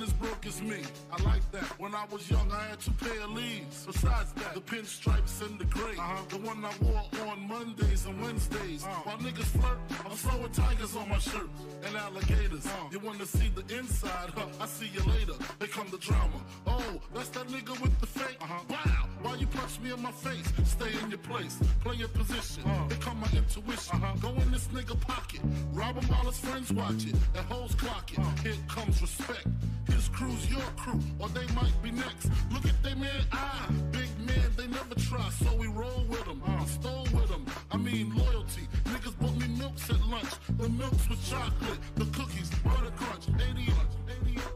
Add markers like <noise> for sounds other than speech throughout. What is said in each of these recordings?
as me. I like that. When I was young, I had two pair of leaves. Besides that, the pinstripes and the gray. Uh-huh. The one I wore on Mondays and Wednesdays. Uh-huh. While niggas flirt, I'm throwing tigers on my shirt and alligators. Uh-huh. You wanna see the inside? Huh? I see you later. They come the drama. Oh, that's that nigga with the fake. Uh-huh. Wow. Why you punch me in my face? Stay in your place. Play your position. Uh-huh. Here come my intuition. Uh-huh. Go in this nigga pocket. Rob him while his friends watch it. And hoes clock it. Uh-huh. Here comes respect. His crew's your crew, or they might be next. Look at they man eye. Big man, they never try, so we roll with them. I stole with them. I mean loyalty. Niggas bought me milks at lunch. The milks with chocolate. The cookies, butter crunch. 80 lunch. 80 I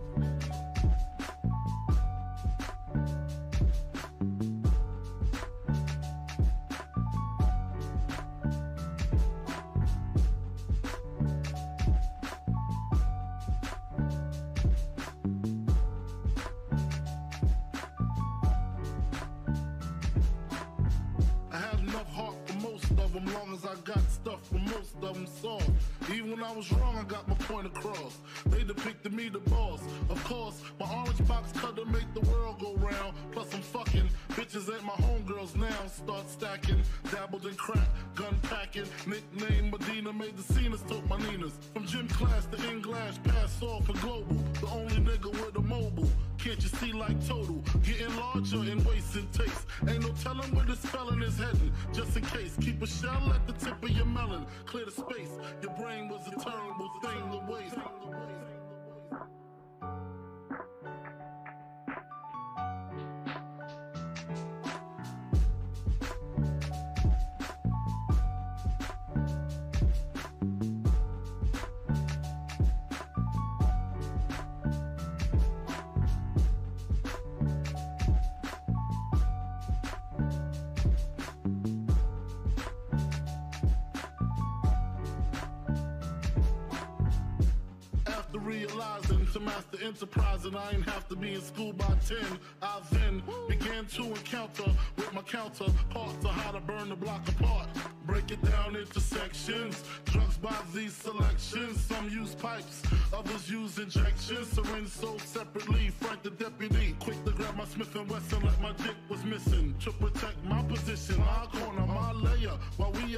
school by 10, I then began to encounter with my counter, counterparts of how to burn the block apart.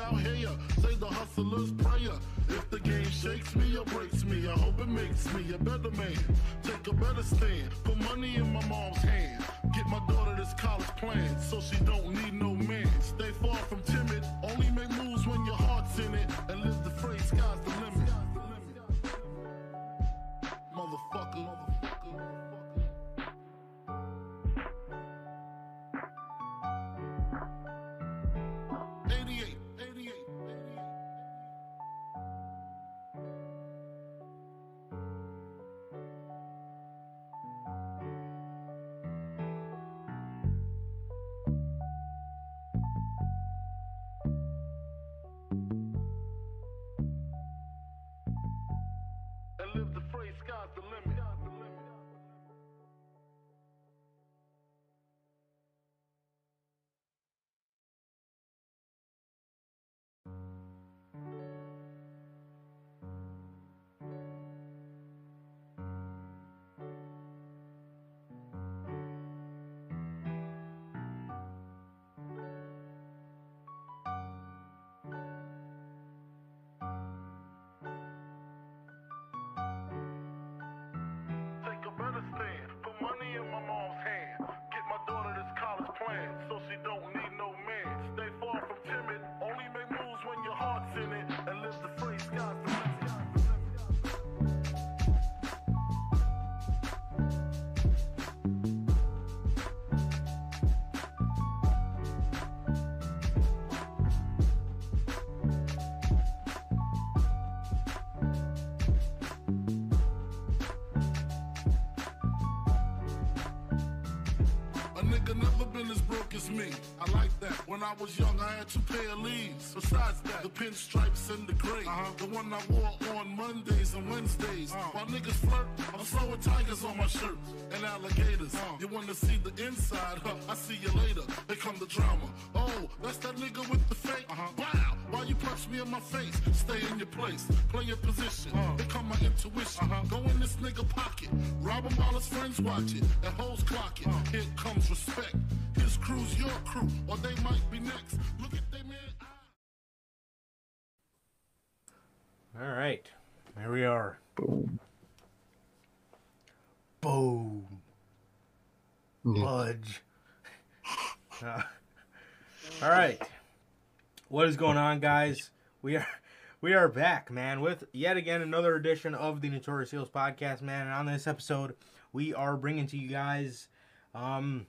Out here, say the hustler's prayer. If the game shakes me or breaks me, I hope it makes me a better man. Take a better stand. Put money in my mom's hand. Get my daughter this college plan so she don't need no man. Stay far from timid. Only make moves when your heart's in it. And live the phrase, sky's the limit. I was young, I had two pair of leaves. Besides the pinstripes and the gray. Uh-huh. The one I wore on Mondays and Wednesdays. While niggas flirt, I'm throwing tigers on my shirt and alligators. huh You wanna see the inside? Huh? I see you later. Here come the drama. Oh, that's that nigga with the fake. Wow. Why you punch me in my face, stay in your place, play your position, uh. become my intuition. Uh-huh. Go in this nigga pocket, rob him while his friends watch it, That hoes clock it. Uh. Here comes respect. His crew's your crew, or they might be next. Look at they man. All right, there we are. Boom. Boom. Budge. <laughs> Uh, all right. What is going on, guys? We are we are back, man, with yet again another edition of the Notorious Heels podcast, man. And on this episode, we are bringing to you guys um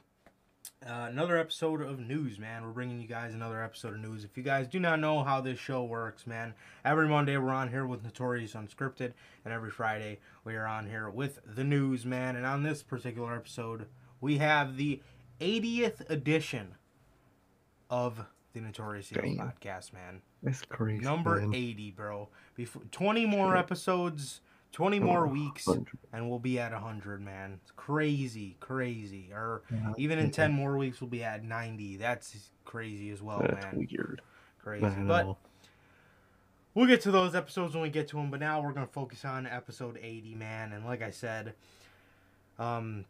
uh, another episode of news, man. We're bringing you guys another episode of news. If you guys do not know how this show works, man, every Monday we're on here with Notorious Unscripted, and every Friday we are on here with the news, man. And on this particular episode, we have the 80th edition of the Notorious Damn. podcast, man. That's crazy. Number man. 80, bro. Before 20 more episodes, 20 more weeks, 100. and we'll be at 100, man. It's crazy, crazy. Or Yeah, even in 10 more weeks, we'll be at 90. That's crazy as well, That's man. weird. Crazy. But we'll get to those episodes when we get to them. But now we're going to focus on episode 80, man. And like I said, um,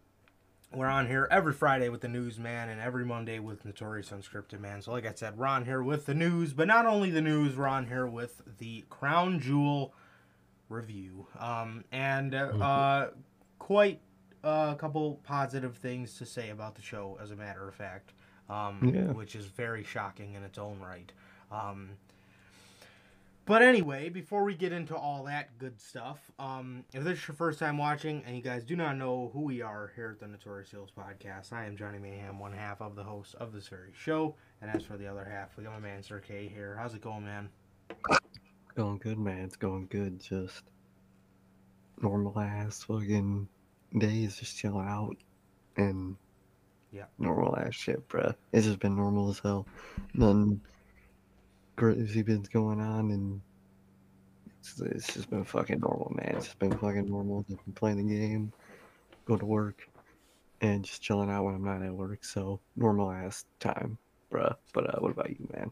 we're on here every Friday with the news, man, and every Monday with Notorious Unscripted, man. So, like I said, we're on here with the news, but not only the news, we're on here with the Crown Jewel review, um, and uh, uh, quite a couple positive things to say about the show, as a matter of fact, um, Yeah. which is very shocking in its own right. Um, but anyway, before we get into all that good stuff, um, if this is your first time watching and you guys do not know who we are here at the Notorious Heels Podcast, I am Johnny Mayhem, one half of the host of this very show. And as for the other half, we got my man Sir K here. How's it going, man? <laughs> Going good, man. It's going good. Just normal ass fucking days, just chilling out and Yeah. normal ass shit, bruh. It's just been normal as hell. Nothing crazy been going on, and it's, it's just been fucking normal, man. It's just been fucking normal. Just been playing the game, go to work, and just chilling out when I'm not at work. So normal ass time, bruh. But uh, what about you, man?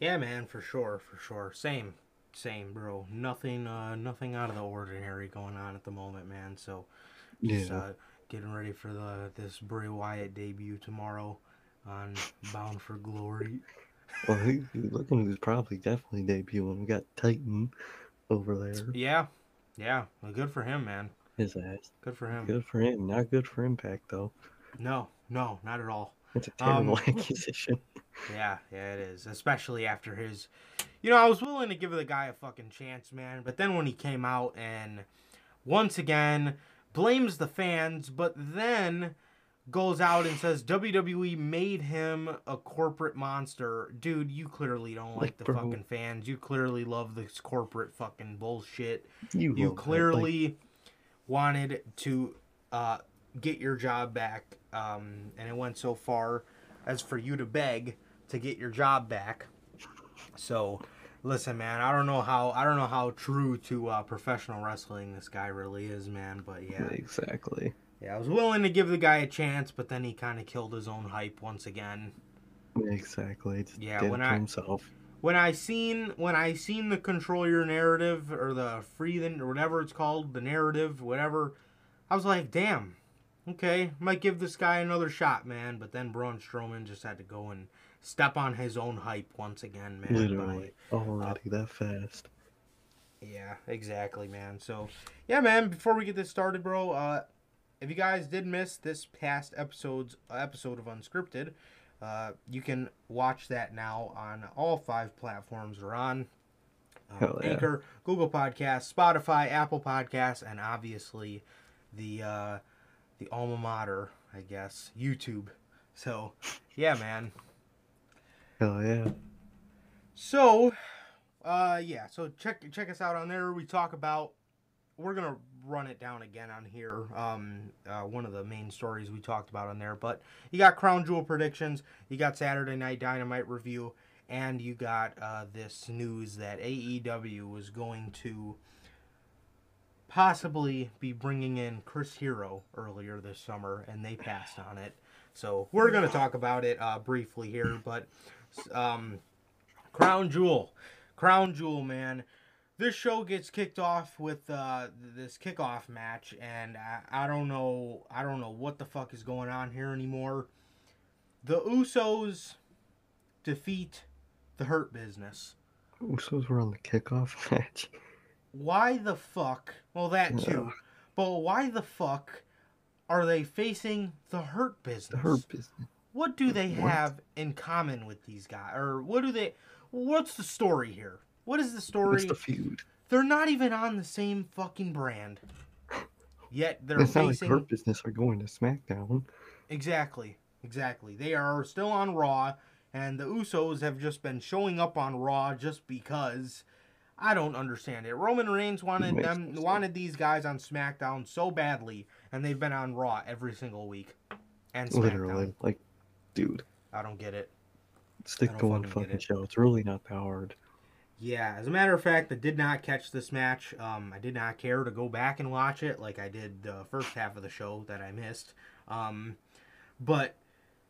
Yeah, man, for sure, for sure. Same, same, bro. Nothing, uh, nothing out of the ordinary going on at the moment, man. So, just Yeah. uh, getting ready for the this Bray Wyatt debut tomorrow on Bound for Glory. Well, who looking who's probably definitely debuting? We got Titan over there. Yeah, yeah. Well, good for him, man. His ass. Good for him. Good for him. Not good for Impact though. No, no, not at all. It's a terrible <laughs> Um, accusation. Yeah, yeah, it is. Especially after his. You know, I was willing to give the guy a fucking chance, man. But then when he came out and once again blames the fans, but then goes out and says WWE made him a corporate monster. Dude, you clearly don't like the fucking fans. You clearly love this corporate fucking bullshit. You, you clearly wanted to uh, get your job back, um, and it went so far as for you to beg to get your job back. So, listen, man, I don't know how I don't know how true to uh, professional wrestling this guy really is, man. But yeah, exactly. yeah, I was willing to give the guy a chance, but then he kind of killed his own hype once again. Exactly. Just Yeah, when I- himself. when I seen when I seen the control your narrative or the free the or whatever it's called, the narrative, whatever, I was like, damn, okay, might give this guy another shot, man. But then Braun Strowman just had to go and step on his own hype once again, man. Literally. by- Already that fast. yeah, exactly, man. So, yeah, man. Before we get this started, bro, uh, if you guys did miss this past episode's episode of Unscripted, uh, you can watch that now on all five platforms we're on. Um, yeah. Anchor, Google Podcasts, Spotify, Apple Podcasts, and obviously the uh, the alma mater, I guess, YouTube. So, yeah, man. Hell yeah. So, uh, yeah. So check check us out on there. We talk about. We're gonna run it down again on here. Um, uh, one of the main stories we talked about on there. But you got Crown Jewel predictions. You got Saturday Night Dynamite review, and you got uh, this news that AEW was going to possibly be bringing in Chris Hero earlier this summer, and they passed on it. So we're gonna talk about it uh, briefly here, but um, Crown Jewel. Crown Jewel, man. This show gets kicked off with uh, this kickoff match, and I, I don't know, I don't know what the fuck is going on here anymore. The Usos defeat the Hurt Business. Usos were on the kickoff <laughs> match. Why the fuck? Well, that too. But why the fuck are they facing the Hurt Business? The Hurt Business. What do they What? have in common with these guys? Or what do they what's the story here? What is the story? What's the feud? They're not even on the same fucking brand. Yet they're It's not like Hurt Business are going to SmackDown. Exactly. Exactly. They are still on Raw and the Usos have just been showing up on Raw just because I don't understand it. Roman Reigns wanted them wanted these guys on SmackDown so badly and they've been on Raw every single week. And SmackDown. Literally, like, dude, I don't get it. stick to one fucking fucking it. show. It's really not that hard. Yeah, as a matter of fact, I did not catch this match. Um, I did not care to go back and watch it like I did the first half of the show that I missed. Um, but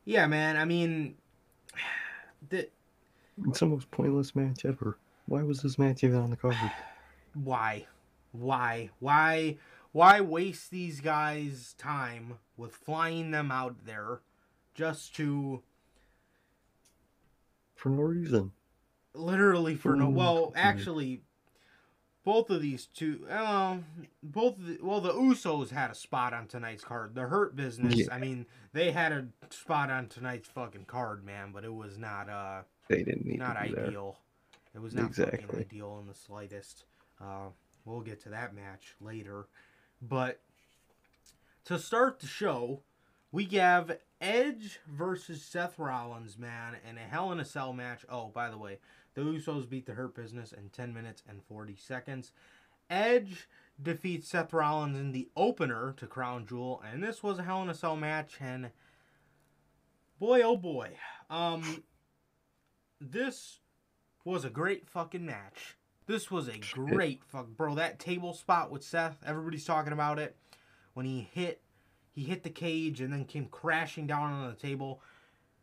yeah, man, I mean, <sighs> the, It's the most pointless match ever. Why was this match even on the card? <sighs> why, why, why, why waste these guys' time with flying them out there just to For no reason. literally for no well actually both of these two um both of the, well the usos had a spot on tonight's card the hurt business Yeah. i mean they had a spot on tonight's fucking card man but it was not uh They didn't need not be there. It was not fucking Exactly. ideal in the slightest uh we'll get to that match later but to start the show we have Edge versus Seth Rollins, man, in a Hell in a Cell match. Oh, by the way, the Usos beat the Hurt Business in 10 minutes and 40 seconds. Edge defeats Seth Rollins in the opener to Crown Jewel, and this was a Hell in a Cell match, and boy, oh boy, um, this was a great fucking match. This was a great fuck, bro. That table spot with Seth, everybody's talking about it. When he hit he hit the cage and then came crashing down on the table.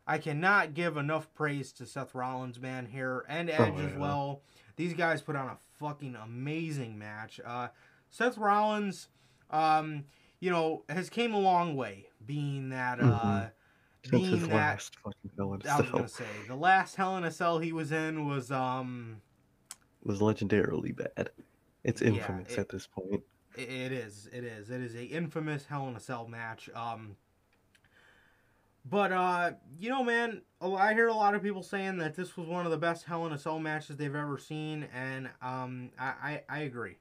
I cannot give enough praise to Seth Rollins, man, here and Edge as yeah. well. These guys put on a fucking amazing match. Uh, Seth Rollins, um, you know, has came a long way, being that, uh, Mhm. Since being his that last fucking Hell in a I was Cell gonna say the last Hell in a Cell he was in was um was legendarily bad. It's Yeah, infamous it- at this point. It is. It is. It is a infamous Hell in a Cell match. Um, but uh, you know, man, I hear a lot of people saying that this was one of the best Hell in a Cell matches they've ever seen, and um, I I, I agree.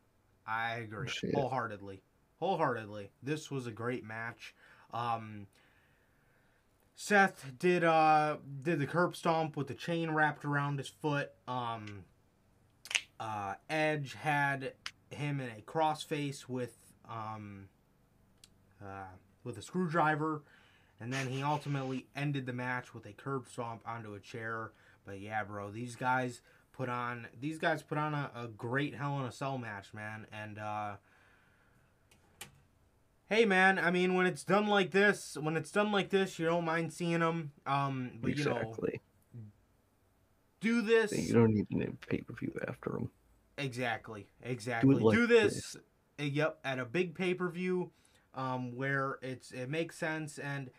I agree Shit. wholeheartedly. Wholeheartedly, this was a great match. Um, Seth did uh did the curb stomp with the chain wrapped around his foot. Um, uh, Edge had him in a crossface with um uh, with a screwdriver, and then he ultimately ended the match with a curb stomp onto a chair. But yeah, bro, these guys put on these guys put on a, a great Hell in a Cell match, man. And uh, hey, man, I mean, when it's done like this, when it's done like this, you don't mind seeing them. Um, but you know, do this You don't need a pay per view after them. Exactly. Exactly. Do, like this. uh, Yep, at a big pay per view, um, where it's it makes sense. And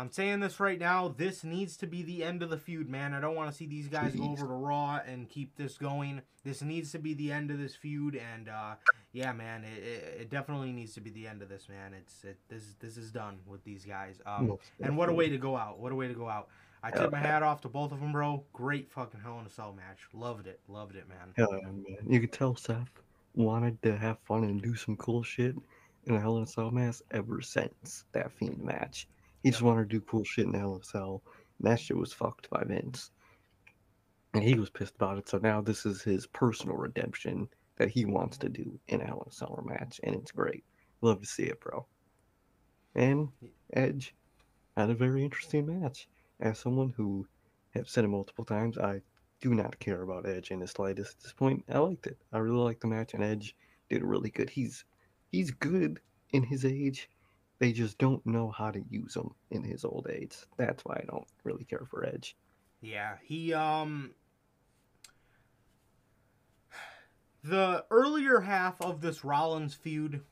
I'm saying this right now. This needs to be the end of the feud, man. I don't want to see these guys go over to Raw and keep this going. This needs to be the end of this feud. And uh, yeah, man, it, it, it definitely needs to be the end of this, man. It's it this this is done with these guys. Um, and what a way to go out. What a way to go out. I tip my hat off to both of them, bro. Great fucking Hell in a Cell match. Loved it. Loved it, man. Hell yeah, man. You could tell Seth wanted to have fun and do some cool shit in a Hell in a Cell match ever since that Fiend match. He just wanted to do cool shit in Hell in a Cell. and That shit was fucked by Vince. And he was pissed about it, so now this is his personal redemption that he wants to do in a Hell in a Cell match, and it's great. Love to see it, bro. And Edge had a very interesting match. As someone who have said it multiple times, I do not care about Edge in the slightest at this point. I liked it. I really liked the match, and Edge did really good. He's he's good in his age. They just don't know how to use him in his old age. That's why I don't really care for Edge. Yeah, he um the earlier half of this Rollins feud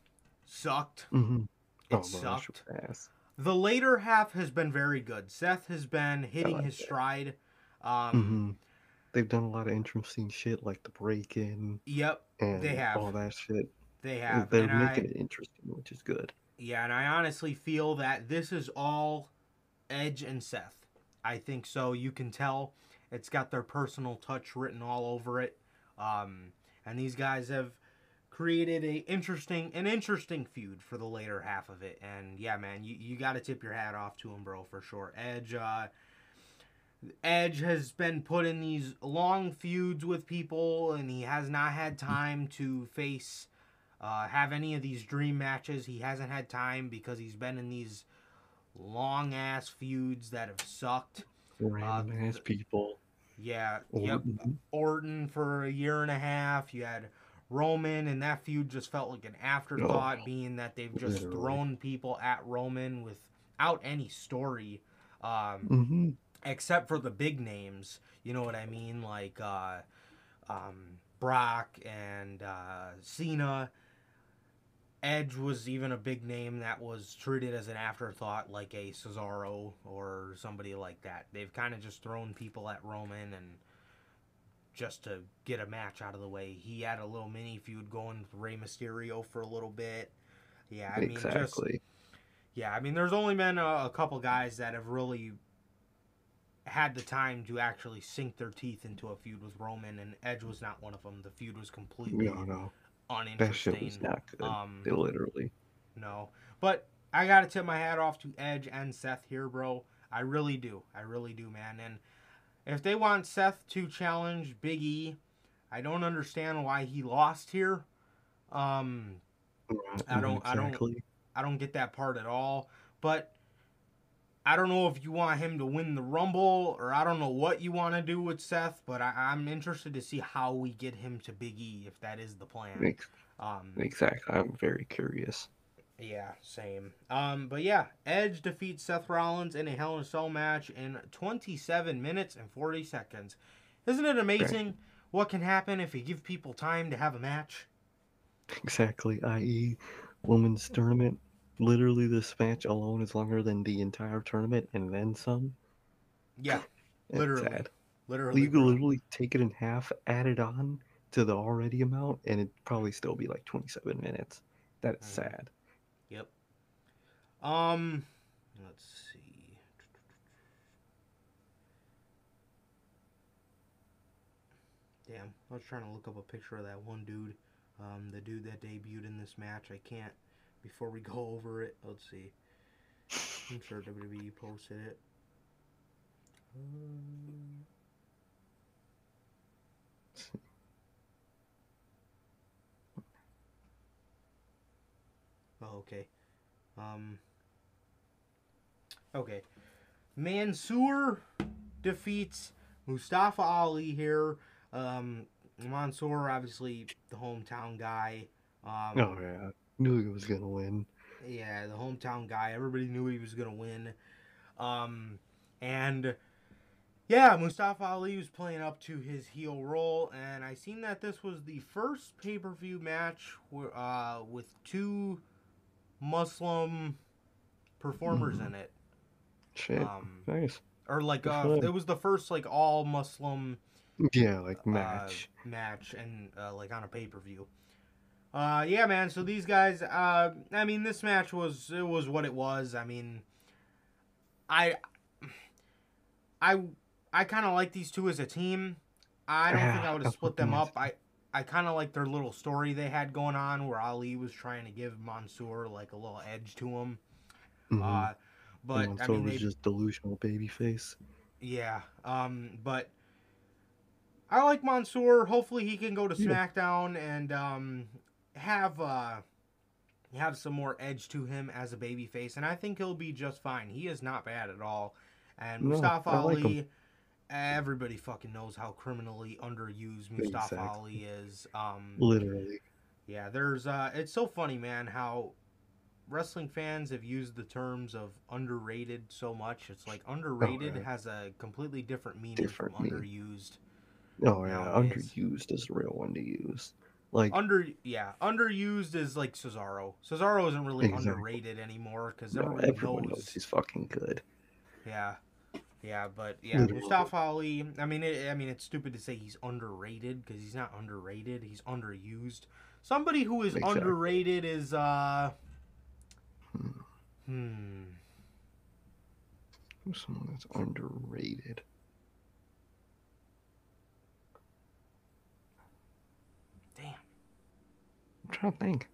sucked. Mm-hmm. It oh, sucked. The later half has been very good. Seth has been hitting like his that. stride. Um, Mm-hmm. They've done a lot of interesting shit like the break in Yep, and They have. all that shit. they have. They're and making I, it interesting, which is good. Yeah, and I honestly feel that this is all Edge and Seth. I think so. You can tell it's got their personal touch written all over it. Um, and these guys have created a interesting an interesting feud for the later half of it. And yeah, man, you, you got to tip your hat off to him, bro, for sure. Edge, uh, Edge has been put in these long feuds with people, and he has not had time to face, uh, have any of these dream matches. He hasn't had time because he's been in these long ass feuds that have sucked. Random ass people. Yeah, yep. Orton. Orton for a year and a half. You had Roman, and that feud just felt like an afterthought, Oh, being that they've just literally. thrown people at Roman without any story, um, Mm-hmm. except for the big names. You know what I mean? Like uh, um, Brock and uh, Cena. Edge was even a big name that was treated as an afterthought, like a Cesaro or somebody like that. They've kind of just thrown people at Roman and just to get a match out of the way. He had a little mini feud going with Rey Mysterio for a little bit. Yeah, I mean, just exactly. yeah, I mean, there's only been a, a couple guys that have really had the time to actually sink their teeth into a feud with Roman, and Edge was not one of them. The feud was completely No, no. That shit was not good. Um, They literally. no, but I gotta tip my hat off to Edge and Seth here, bro. I really do. I really do, man. And if they want Seth to challenge Big E, I don't understand why he lost here. Um, I don't- I don't- I don't get that part at all. But I don't know if you want him to win the Rumble or I don't know what you want to do with Seth. But I, I'm interested to see how we get him to Big E if that is the plan. Um, Exactly. I'm very curious. yeah, same. Um, but yeah, Edge defeats Seth Rollins in a Hell in a Cell match in 27 minutes and 40 seconds. Isn't it amazing what can happen if you give people time to have a match? Exactly. I.e., women's tournament. Literally, this match alone is longer than the entire tournament and then some. Yeah, <sniffs> Literally. sad. literally. You could literally take it in half, add it on to the already amount, and it'd probably still be like 27 minutes. That is sad. Yep. Um, let's see. Damn, I was trying to look up a picture of that one dude, um, the dude that debuted in this match. I can't. Before we go over it, let's see. I'm sure WWE posted it. Um, Oh, okay. Um. Okay. Mansoor defeats Mustafa Ali here. Um, Mansoor, obviously the hometown guy. Um, Oh, yeah. Knew he was going to win. yeah, the hometown guy. Everybody knew he was gonna win. Um, and yeah, Mustafa Ali was playing up to his heel role, and I seen that this was the first pay per view match where, uh, with two Muslim performers Mhm. in it. Shit. Um, nice. or like uh, it was the first like all Muslim Yeah, like uh, match. match and uh, like on a pay per view. Uh, yeah, man. So these guys, uh, I mean, this match was it was what it was. I mean, I, I, I kind of like these two as a team. I don't think I <sighs> would have split them up. I, I kind of like their little story they had going on where Ali was trying to give Mansoor like a little edge to him. Mhm. Uh, but I mean, was they just delusional baby face. yeah. Um, but I like Mansoor. Hopefully he can go to Yeah. SmackDown and um have uh have some more edge to him as a babyface, and I think he'll be just fine. He is not bad at all. And No, Mustafa like him. Ali, everybody fucking knows how criminally underused Mustafa Exactly. Ali is. Um, Literally. yeah, there's uh it's so funny, man, how wrestling fans have used the terms of underrated so much. It's like underrated yeah. has a completely different meaning Different from meaning. underused. Oh, yeah. Nowadays. Underused is a real one to use. Like Under yeah, underused is like Cesaro. Cesaro isn't really Exactly. underrated anymore because no, everyone everyone knows. knows he's fucking good. Yeah, yeah, but yeah, Literally. Mustafa Ali. I mean, it, I mean, it's stupid to say he's underrated because he's not underrated. He's underused. Somebody who is Exactly. underrated is uh, Hmm. hmm. Who's someone that's underrated? I'm trying to think.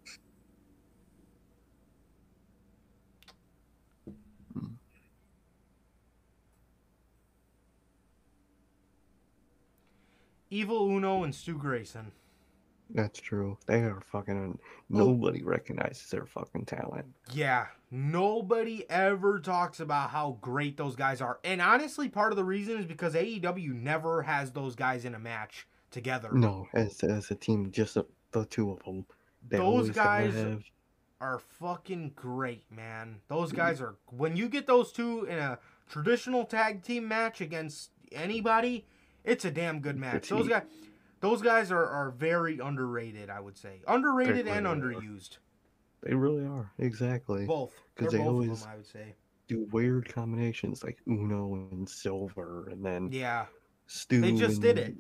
Evil Uno and Stu Grayson. That's true. They are fucking. Uh, oh. Nobody recognizes their fucking talent. Yeah, nobody ever talks about how great those guys are. And honestly, part of the reason is because AEW never has those guys in a match together. No, as as a team, just the, the two of them. They Those guys- have. Are fucking great, man. Those guys are when you get those two in a traditional tag team match against anybody, it's a damn good match. Those guys those guys are, are very underrated, I would say. Underrated and really are. underused. They really are exactly. Both. They're 'Cause they both of always- them, I would say. Do weird combinations like Uno and Silver, and then Yeah. Stu. They just did it.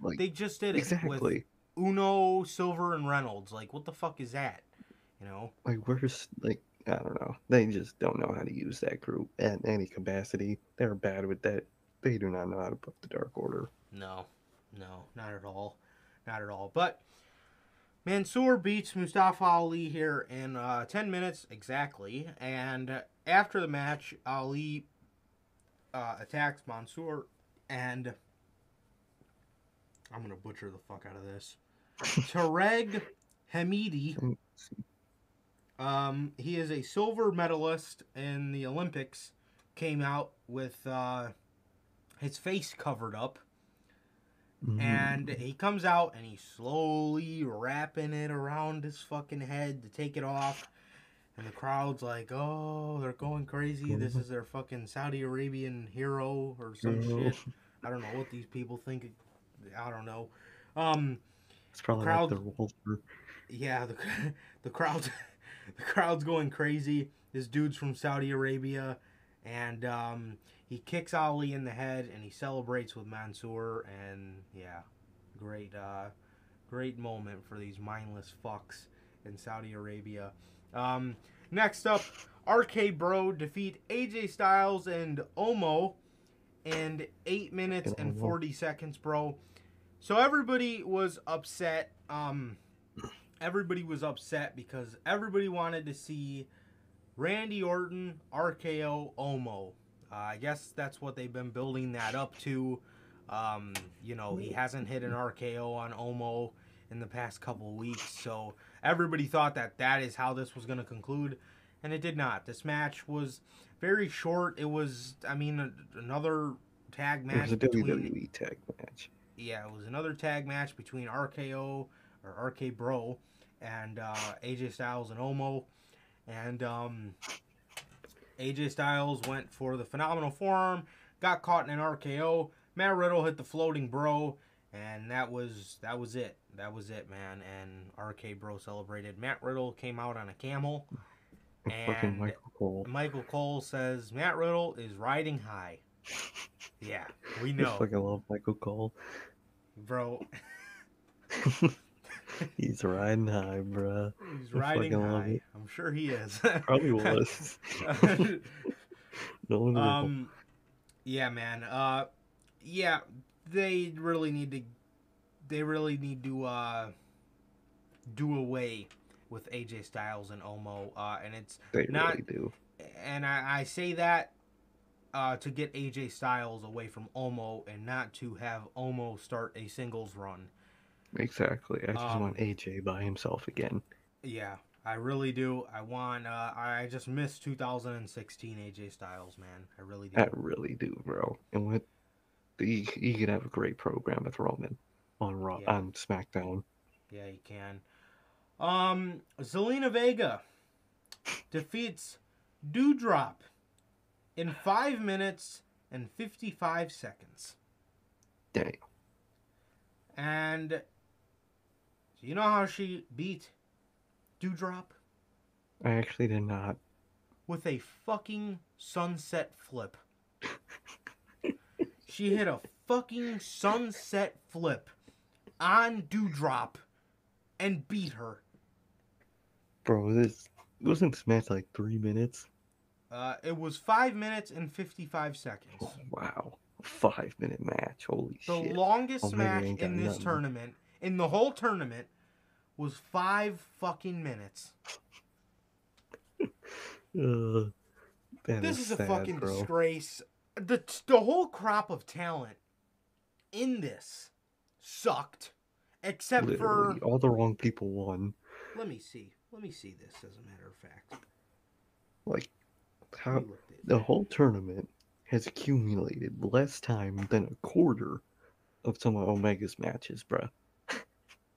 Like They just did it exactly. Uno, Silver, and Reynolds. Like, what the fuck is that? You know? Like where's like I don't know. They just don't know how to use that group at any capacity. They're bad with that. They do not know how to book the Dark Order. No, no, not at all, not at all. But Mansoor beats Mustafa Ali here in uh, ten minutes exactly, and after the match, Ali uh, attacks Mansoor, and I'm gonna butcher the fuck out of this. Tareg Hamidi. Um, he is a silver medalist in the Olympics. Came out with uh, his face covered up, Mhm. and he comes out and he's slowly wrapping it around his fucking head to take it off. And the crowd's like, "Oh, they're going crazy! This is their fucking Saudi Arabian hero or some Hero. shit." I don't know what these people think. I don't know. Um, it's probably crowd- like the Walter. yeah, the <laughs> the crowd's <laughs> the crowd's going crazy. This dude's from Saudi Arabia, and um, he kicks Ali in the head, and he celebrates with Mansoor, and yeah, great, uh, great moment for these mindless fucks in Saudi Arabia. Um, next up, RK Bro defeat AJ Styles and Omo in eight minutes and forty seconds, bro. So everybody was upset. Um, everybody was upset because everybody wanted to see Randy Orton, RKO, Omo. Uh, I guess that's what they've been building that up to. Um, you know, he hasn't hit an RKO on Omo in the past couple weeks, so everybody thought that that is how this was going to conclude, and it did not. This match was very short. It was, I mean, a, another tag match. It was a between WWE tag match. Yeah, it was another tag match between RKO or RK Bro and uh, AJ Styles and Omo. And um, AJ Styles went for the phenomenal forearm, got caught in an RKO. Matt Riddle hit the floating bro, and that was that was it. That was it, man. And RK Bro celebrated. Matt Riddle came out on a camel. And Michael Cole. Michael Cole says Matt Riddle is riding high. Yeah, we <laughs> I know, fucking love Michael Cole. Bro. <laughs> He's riding high, bro. He's riding high. I'm sure he is. <laughs> Probably <laughs> was. no one um, yeah, man. Uh, yeah, they really need to. They really need to uh, do away with AJ Styles and Omo. Uh, and it's they not- really do. and I, I say that uh, to get AJ Styles away from Omo and not to have Omo start a singles run. Exactly. I just um, want AJ by himself again. Yeah, I really do. I want. Uh, I just miss 2016 AJ Styles, man. I really do. I really do, bro. And with the, you could have a great program with Roman on Raw Yeah. on SmackDown. Yeah, you can. Um, Zelina Vega defeats Dewdrop in five minutes and 55 seconds. Dang. and you know how she beat Dewdrop? I actually did not. With a fucking sunset flip. <laughs> she hit a fucking sunset flip on Dewdrop and beat her. Bro, this wasn't this match like three minutes? Uh, it was five minutes and 55 seconds. Oh, wow. Five minute match. Holy The shit. The longest Oh, match in this nothing. tournament, in the whole tournament, was five fucking minutes. <laughs> Uh, this is, a sad, fucking bro. disgrace. The the whole crop of talent in this sucked, except Literally, for all the wrong people won. let me see, let me see this as a matter of fact. Like, Let how me look at the whole tournament has accumulated less time than a quarter of some of Omega's matches, bruh. <laughs>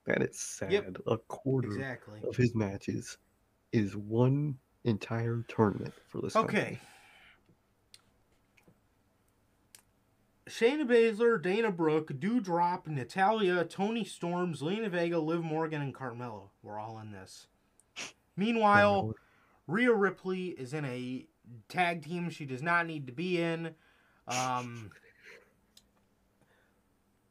That is sad. Yep, A quarter exactly. of his matches is one entire tournament for this. Okay. company. Shayna Baszler, Dana Brooke, Dewdrop, Natalya, Toni Storms, Lena Vega, Liv Morgan, and Carmella were all in this. Meanwhile, Rhea Ripley is in a tag team she does not need to be in. Um,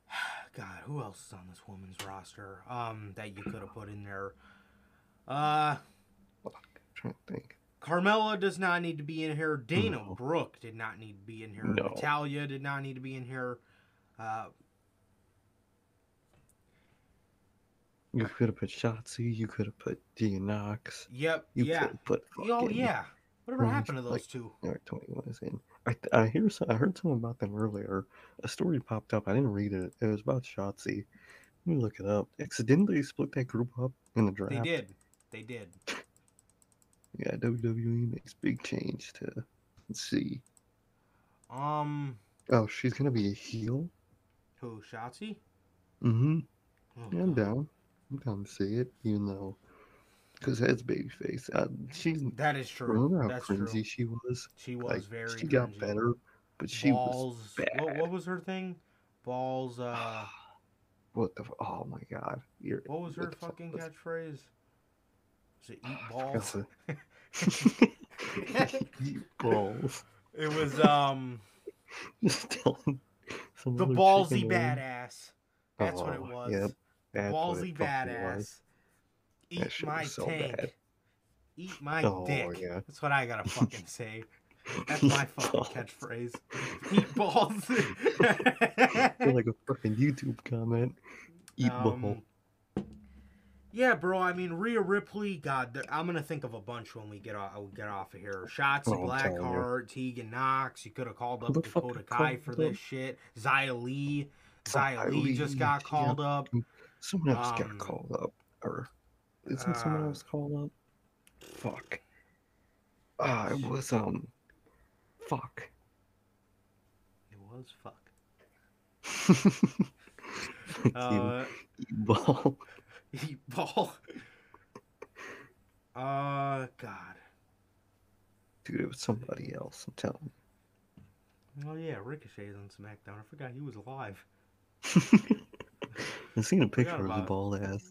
<sighs> God, who else is on this woman's roster um, that you could have put in there? Uh, I trying to think. Carmella does not need to be in here. Dana No. Brooke did not need to be in here. No. Natalya did not need to be in here. Uh, You could have put Shotzi. You could have put Dean Knox. yep, You yeah. could have put. Oh yeah. Whatever happened to those like- two? Eric Twenty One is in. I I hear some, I heard something about them earlier. A story popped up. I didn't read it. It was about Shotzi. Let me look it up. Accidentally split that group up in the draft. They did. They did. <laughs> Yeah, WWE makes big change to let's see. Um, Oh, she's gonna be a heel. who? Shotzi? Mm-hmm. Oh, Yeah, I'm down. I'm down to see it, even though, because that's babyface. Uh, she's That is true. remember how That's cringy true. she was. She was Like very. she got better, but she was balls. bad. What, what was her thing? Balls. Uh, <sighs> what the? Oh my god! You're, what was her the fuck fucking was- catchphrase? Was it eat <laughs> balls? <laughs> <laughs> Eat balls. it was um Just the ballsy chicken to win. badass. That's what it Oh, was. Yep. Ballsy badass. was. Eat my so tank. bad. Eat my Oh, dick. yeah. That's what I gotta fucking say. That's my <laughs> fucking Balls. catchphrase. Eat balls. <laughs> Like a fucking YouTube comment. Eat. Um, Yeah, bro. I mean, Rhea Ripley. God, I'm gonna think of a bunch when we get off. We get off of here. Oh, I'm telling you. Blackheart, Tegan Nox. You could have called up Who the fuck Dakota Kai for this shit. Xia Li. Xia Li just got yeah. called up. Someone else Um, got called up. Or isn't someone uh, else called up? Fuck. Ah, it was um fuck. It was fuck. <laughs> Fuck you, Uh, eat ball. <laughs> eat ball. <laughs> Uh, God. Dude, it was somebody else. I'm telling Oh yeah, Ricochet's on SmackDown. I forgot he was alive. you. I seen a picture of the about it. ball ass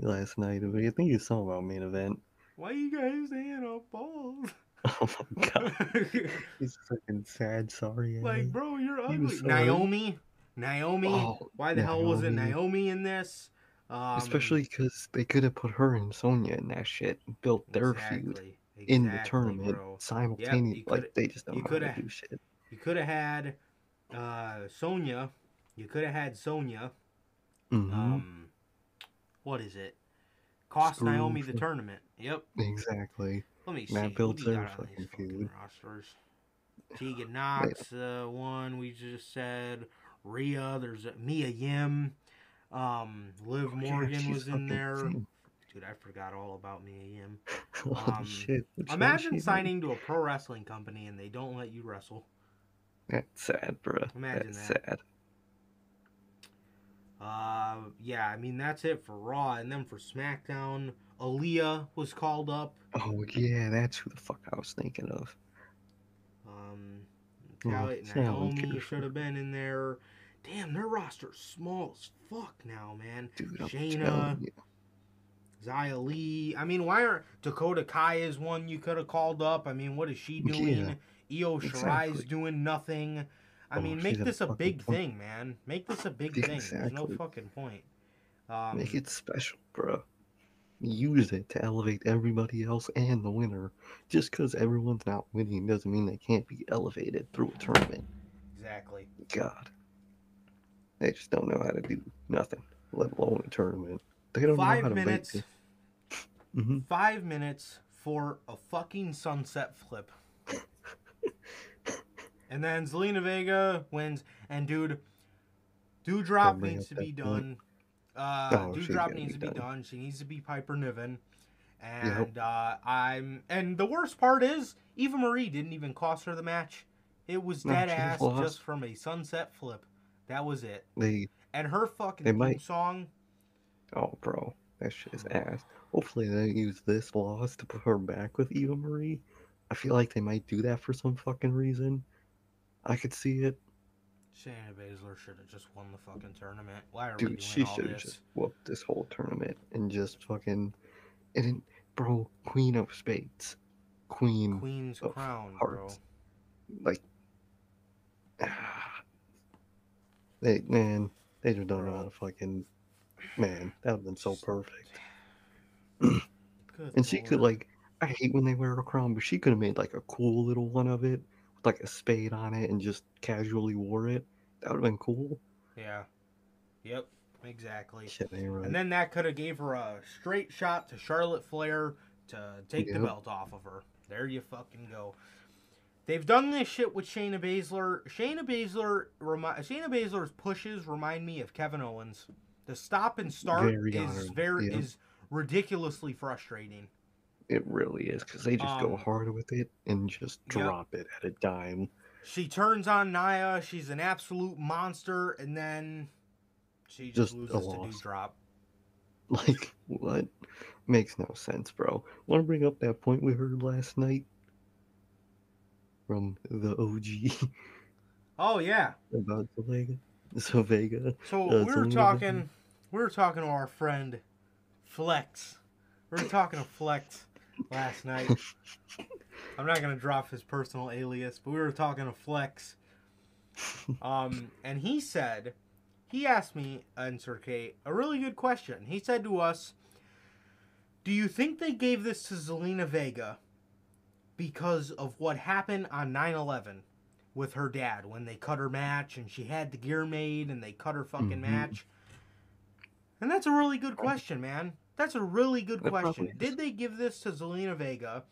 last night. But I think it's something about main event. Why you guys saying up balls? <laughs> Oh my god. <laughs> He's fucking sad, sorry. like, bro, you're ugly. so Naomi, Naomi. Oh, Why the hell wasn't Naomi. Naomi in this? Um, Especially because they could have put her and Sonya in that shit and built their feud exactly, in the tournament bro. simultaneously. coulda- like they just don't you know how to do shit. You could have had uh, Sonya. You could have had Sonya. hmm Um, what is it? Cost Screw Naomi the tournament. Yep. exactly. Let me see. Who builds their fucking feud. rosters? Tegan Nox, uh, one we just said. Rhea, there's uh, Mia Yim. Um, Liv Oh, Morgan she's was in there. insane. Dude, I forgot all about Mia Yim. <laughs> Um, shit. which Imagine signing to a pro wrestling company and they don't let you wrestle. That's sad, bro. Imagine That's that. sad. Uh, yeah, I mean that's it for Raw, and then for SmackDown, Aaliyah was called up. Oh yeah, that's who the fuck I was thinking of. Um, Oh, Naomi so I don't care for- should have been in there. Damn, their roster's small as fuck now, man. Dude, Shayna. Xia Li. I mean, why aren't Dakota Kai is one you could have called up? I mean, what is she doing? Io Shirai's exactly. doing nothing. I Oh, mean, she's make this a big punk. thing, man. Make this a big thing. There's no fucking point. Um, Make it special, bro. Use it to elevate everybody else and the winner. Just because everyone's not winning doesn't mean they can't be elevated through a tournament. exactly. God. They just don't know how to do nothing, let alone a tournament. They don't know Five how to make it. hmm Five minutes for a fucking sunset flip. <laughs> and then Zelina Vega wins. And dude, Doudrop needs to be done. Uh, Oh, Doudrop needs to be done. done. She needs to be Piper Niven. And uh, I'm and the worst part is Eva Marie didn't even cost her the match. It was No, dead ass lost. just from a sunset flip. That was it. They, And her fucking might- song. oh, bro, that shit is ass. Hopefully, they use this loss to put her back with Eva Marie. I feel like they might do that for some fucking reason. I could see it. Shayna Baszler should have just won the fucking tournament. Why are we Dude, doing she should have just whooped this whole tournament and just fucking. And then, bro, Queen of Spades. Queen. Queen's of crown, bro. Hearts. Like. <sighs> They, man, they just don't know how to fucking. Man, that would have been so perfect. And she could, like. I hate when they wear a crown, but she could have made, like, a cool little one of it with, like, a spade on it and just casually wore it. That would have been cool. Yeah. Yep. Exactly. Shit right. And then that could have gave her a straight shot to Charlotte Flair to take the belt off of her. There you fucking go. They've done this shit with Shayna Baszler. Shayna Baszler remi- Shayna Baszler's pushes remind me of Kevin Owens. The stop and start Very is honored, very yeah. is ridiculously frustrating. It really is because they just go Um, hard with it and just yep. drop it at a dime. She turns on Naya. She's an absolute monster, and then she just, Just a loses to. Doudrop. <laughs> Like what? Makes no sense, bro. Want to bring up that point we heard last night from the OG Oh yeah. <laughs> about Vega? So Vega. So Uh, we were talking. We were talking to our friend Flex. We were talking to Flex last night. <laughs> I'm not gonna drop his personal alias, but we were talking to Flex. Um, and he said, he asked me, and K, a really good question. He said to us, "Do you think they gave this to Zelina Vega because of what happened on 9/11 with her dad when they cut her match and she had the gear made and they cut her fucking Mhm. match?" And that's a really good question, man. That's a really good It question. Did they give this to Zelina Vega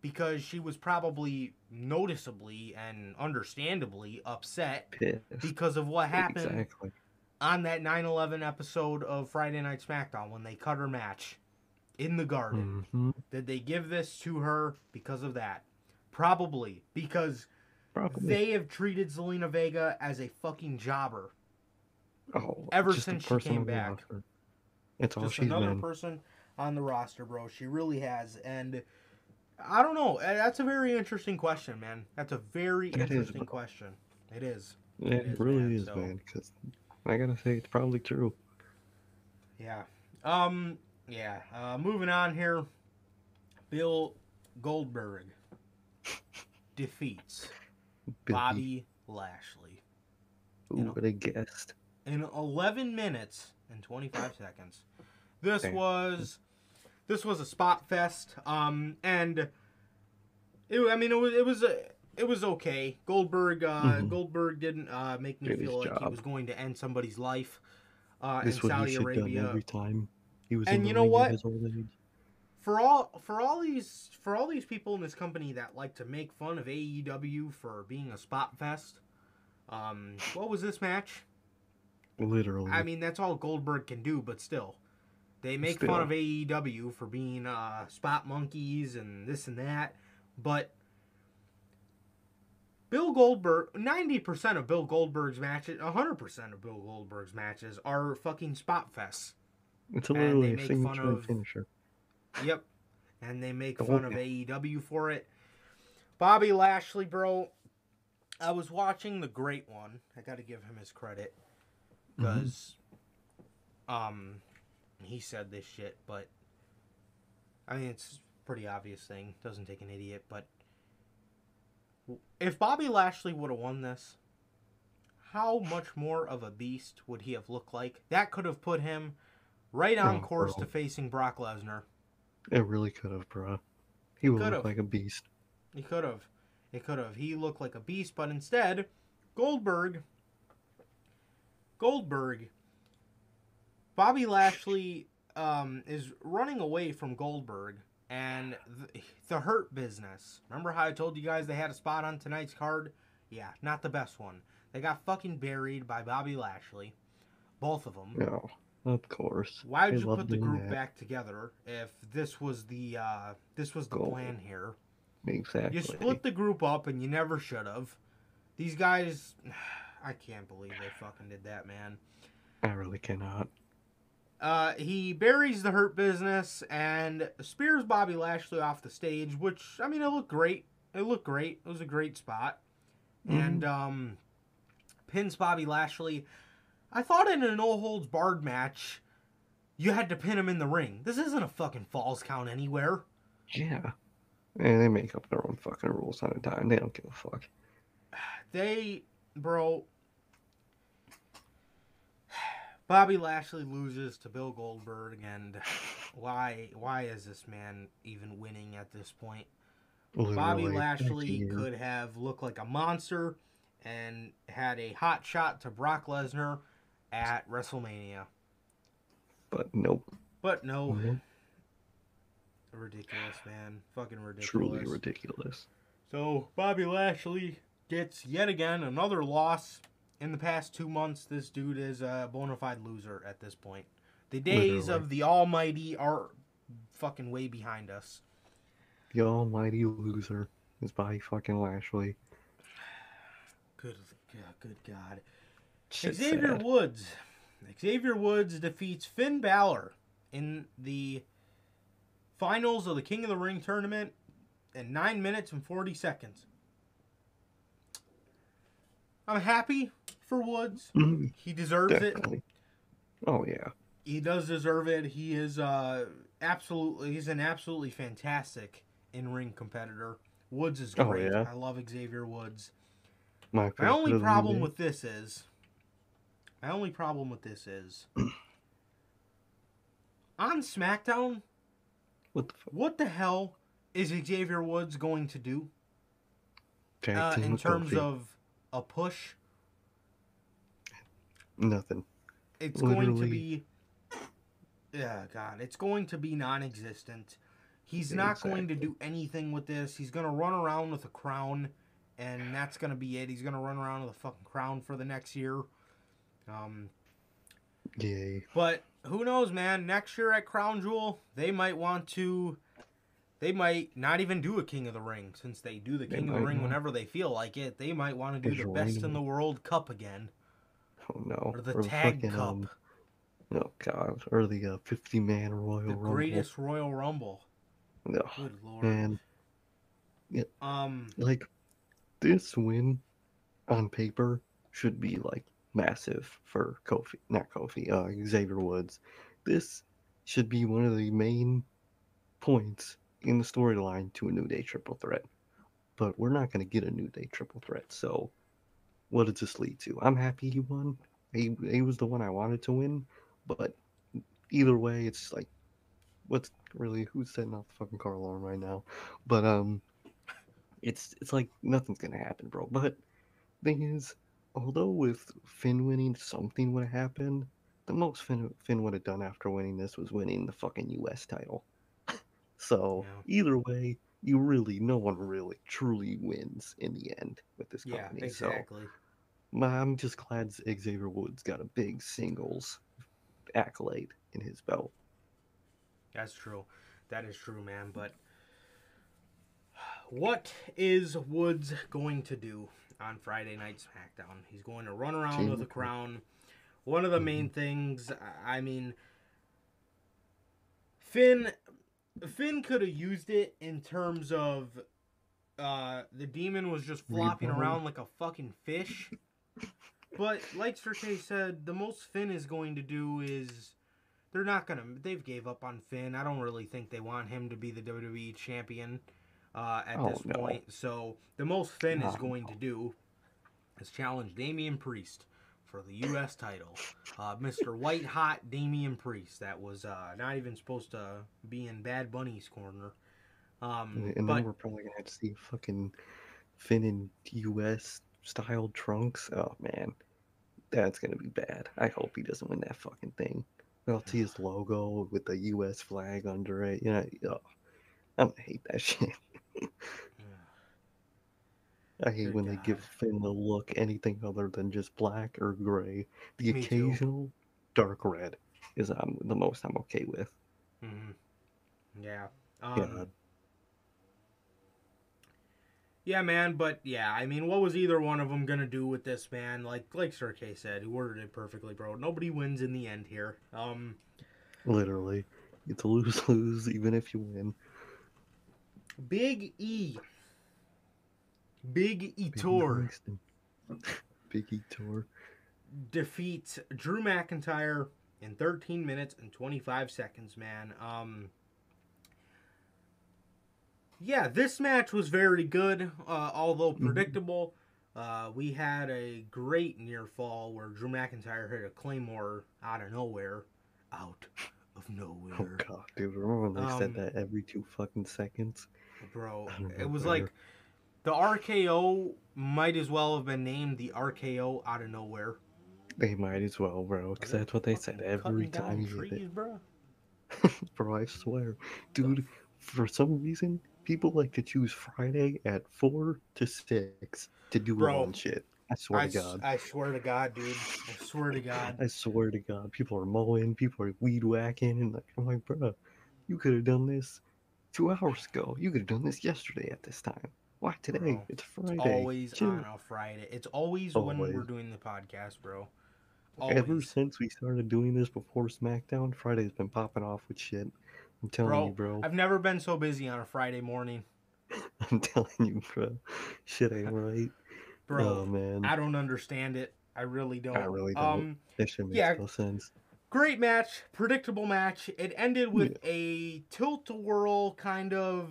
because she was probably noticeably and understandably upset Pissed. because of what happened Exactly. on that 9/11 episode of Friday Night SmackDown when they cut her match in the garden? hmm Did they give this to her because of that? Probably because Probably. they have treated Zelina Vega as a fucking jobber. oh, ever since she came back. It's all Just she's another been. person on the roster, bro. She really has, and I don't know. That's a very interesting question, man. That's a very is, interesting bro. question. It is. It it is, really man, is, so- man. Because I gotta say, it's probably true. Yeah. Um. Yeah. Uh, moving on here. Bill Goldberg <laughs> defeats Billy. Bobby Lashley Who would have guessed? in 11 minutes and 25 seconds. This Damn. was this was a spot fest. Um. And it. I mean, it was. It was a. It was okay. Goldberg. Uh, Mhm. Goldberg didn't uh, make me Did feel like he was going to end somebody's life. Uh, in This what Saudi Arabia. every time. He was And in you know what? His old age. for all for all these for all these people in this company that like to make fun of AEW for being a spot fest. Um, what was this match? Literally. I mean, that's all Goldberg can do, but still, they make Still. fun of AEW for being uh, spot monkeys and this and that. But Bill Goldberg, ninety percent of Bill Goldberg's matches, hundred percent of Bill Goldberg's matches are fucking spot fests. it's a and they literally a make fun of- finisher. Yep. And they make Oh, fun of. AEW for it. Bobby Lashley, bro. I was watching the great one. I got to give him his credit Mm-hmm. because um he said this shit, but I mean, it's a pretty obvious thing. Doesn't take an idiot, but if Bobby Lashley would have won this, how much more of a beast would he have looked like? That could have put him right on Oh, course bro. to facing Brock Lesnar. It really could have, bro. He would could've. look like a beast. He could have. It could have. He looked like a beast, but instead, Goldberg. Goldberg. Bobby Lashley um, is running away from Goldberg and the, the Hurt Business. Remember how I told you guys they had a spot on tonight's card? Yeah, not the best one. They got fucking buried by Bobby Lashley. Both of them. No, of course. Why would They you put the group that. back together if this was the uh, this was the Goal. plan here? Exactly. You split the group up and you never should have. These guys, I can't believe they fucking did that, man. I really cannot. Uh, he buries the Hurt Business and spears Bobby Lashley off the stage, which I mean, it looked great. It looked great. It was a great spot, and um, pins Bobby Lashley. I thought in a no holds barred match, you had to pin him in the ring. This isn't a fucking falls count anywhere. Yeah. And they make up their own fucking rules on a dime. They don't give a fuck. They, bro. Bobby Lashley loses to Bill Goldberg, and why? Why is this man even winning at this point? Bobby Literally, thank Lashley could have looked like a monster and had a hot shot to Brock Lesnar at WrestleMania, But nope. but no, Nope. ridiculous, man, fucking ridiculous. Truly ridiculous. So Bobby Lashley gets yet again another loss. In the past two months, this dude is a bona fide loser at this point. The days Literally. of the Almighty are fucking way behind us. The almighty loser is Bobby fucking Lashley. Good, good God. Xavier sad. Woods. Xavier Woods defeats Finn Balor in the finals of the King of the Ring tournament in 9 minutes and 40 seconds. I'm happy for Woods. Mhm, He deserves it. Oh yeah. He does deserve it. He is uh absolutely he's an absolutely fantastic in-ring competitor. Woods is Oh, great. yeah. I love Xavier Woods. My, My only problem with this is my only problem with this is <clears throat> on SmackDown, what the what the hell is Xavier Woods going to do uh, in terms Kofi. of a push? nothing. It's going to be Yeah, god, it's going to be non-existent. He's not going to do anything with this. He's going to run around with a crown and that's going to be it. He's going to run around with a fucking crown for the next year. Um Yay. But who knows, man? Next year at Crown Jewel, they might want to. They might not even do a King of the Ring since they do the They King of the Ring not. whenever they feel like it. They might want to do the Best in the World Cup again Oh no. or the Or Tag fucking, Cup, um, oh god. Or the uh, 50 man Royal the Rumble. greatest Royal Rumble. No. Good lord. Man, Um, like this win on paper should be like massive for Kofi, not Kofi, uh, Xavier Woods. This should be one of the main points in the storyline to a New Day triple threat. But we're not going to get a New Day triple threat. So, what does this lead to? I'm happy he won. He, he was the one I wanted to win. But either way, it's like, what's really who's setting off the fucking car alarm right now? But um, it's it's like nothing's gonna happen, bro. But thing is, although with Finn winning, something would have happened. The most Finn Finn would have done after winning this was winning the fucking U.S. title. So either way, you really no one really truly wins in the end with this company. yeah, exactly. So I'm just glad Xavier Woods got a big singles accolade in his belt. That's true. That is true, man. But what is Woods going to do on Friday Night SmackDown? He's going to run around with a mm-hmm. crown. One of the main mm-hmm. things, I mean, Finn, Finn could have used it in terms of uh, the demon was just flopping around like a fucking fish. But like Sir K said, the most Finn is going to do is they're not gonna. They've gave up on Finn. I don't really think they want him to be the WWE champion uh, at Oh, this no. point. So the most Finn is No, going to do is challenge Damian Priest for the U.S. title. Uh, Mr. White Hot Damian Priest. That was uh, not even supposed to be in Bad Bunny's corner. Um, and but then we're probably gonna have to see fucking Finn in U.S. style trunks. Oh man, that's gonna be bad. I hope he doesn't win that fucking thing. I'll see his logo with the U.S. flag under it. You know, oh, I'm gonna hate that <laughs> shit. I hate Good when they give God. Finn the look anything other than just black or gray. The Me too. occasional dark red is um, the most I'm okay with. hmm Yeah. Yeah. Um, yeah, man. But yeah, I mean, what was either one of them gonna do with this man? Like, like Sir K said, he worded it perfectly, bro. Nobody wins in the end here. Um, Literally, it's a lose <laughs> lose even if you win. Big E. Big Etor Big E tour. defeats Drew McIntyre in 13 minutes and 25 seconds, man. Um, yeah, this match was very good, uh, although Mhm. predictable. Uh, we had a great near fall where Drew McIntyre hit a claymore out of nowhere, out of nowhere. Oh nowhere, god, dude! Remember when they Um, said that every two fucking seconds? bro. It was like the RKO might as well have been named the RKO out of nowhere. They might as well, bro, because that's what they said every time you trees, it. bro. <laughs> Bro, I swear, dude. For some reason, people like to choose Friday at four to six to do Bro, one shit. I swear I, to God. I swear to God, dude. I swear to God. I swear to God, people are mowing, people are weed whacking, and like, I'm like, bro, you could have done this two hours ago. You could have done this yesterday at this time. Why today? Bro, it's Friday. It's always Chill. on a Friday. It's always, when we're doing the podcast, bro. Ever since we started doing this before SmackDown, Friday's been popping off with shit. I'm telling Bro, you, bro. I've never been so busy on a Friday morning. <laughs> I'm telling you, bro. Shit ain't right. Bro, oh man, I don't understand it. I really don't. I really don't. Um, that shit makes yeah. no sense. great match, predictable match. It ended with a tilt a whirl kind of.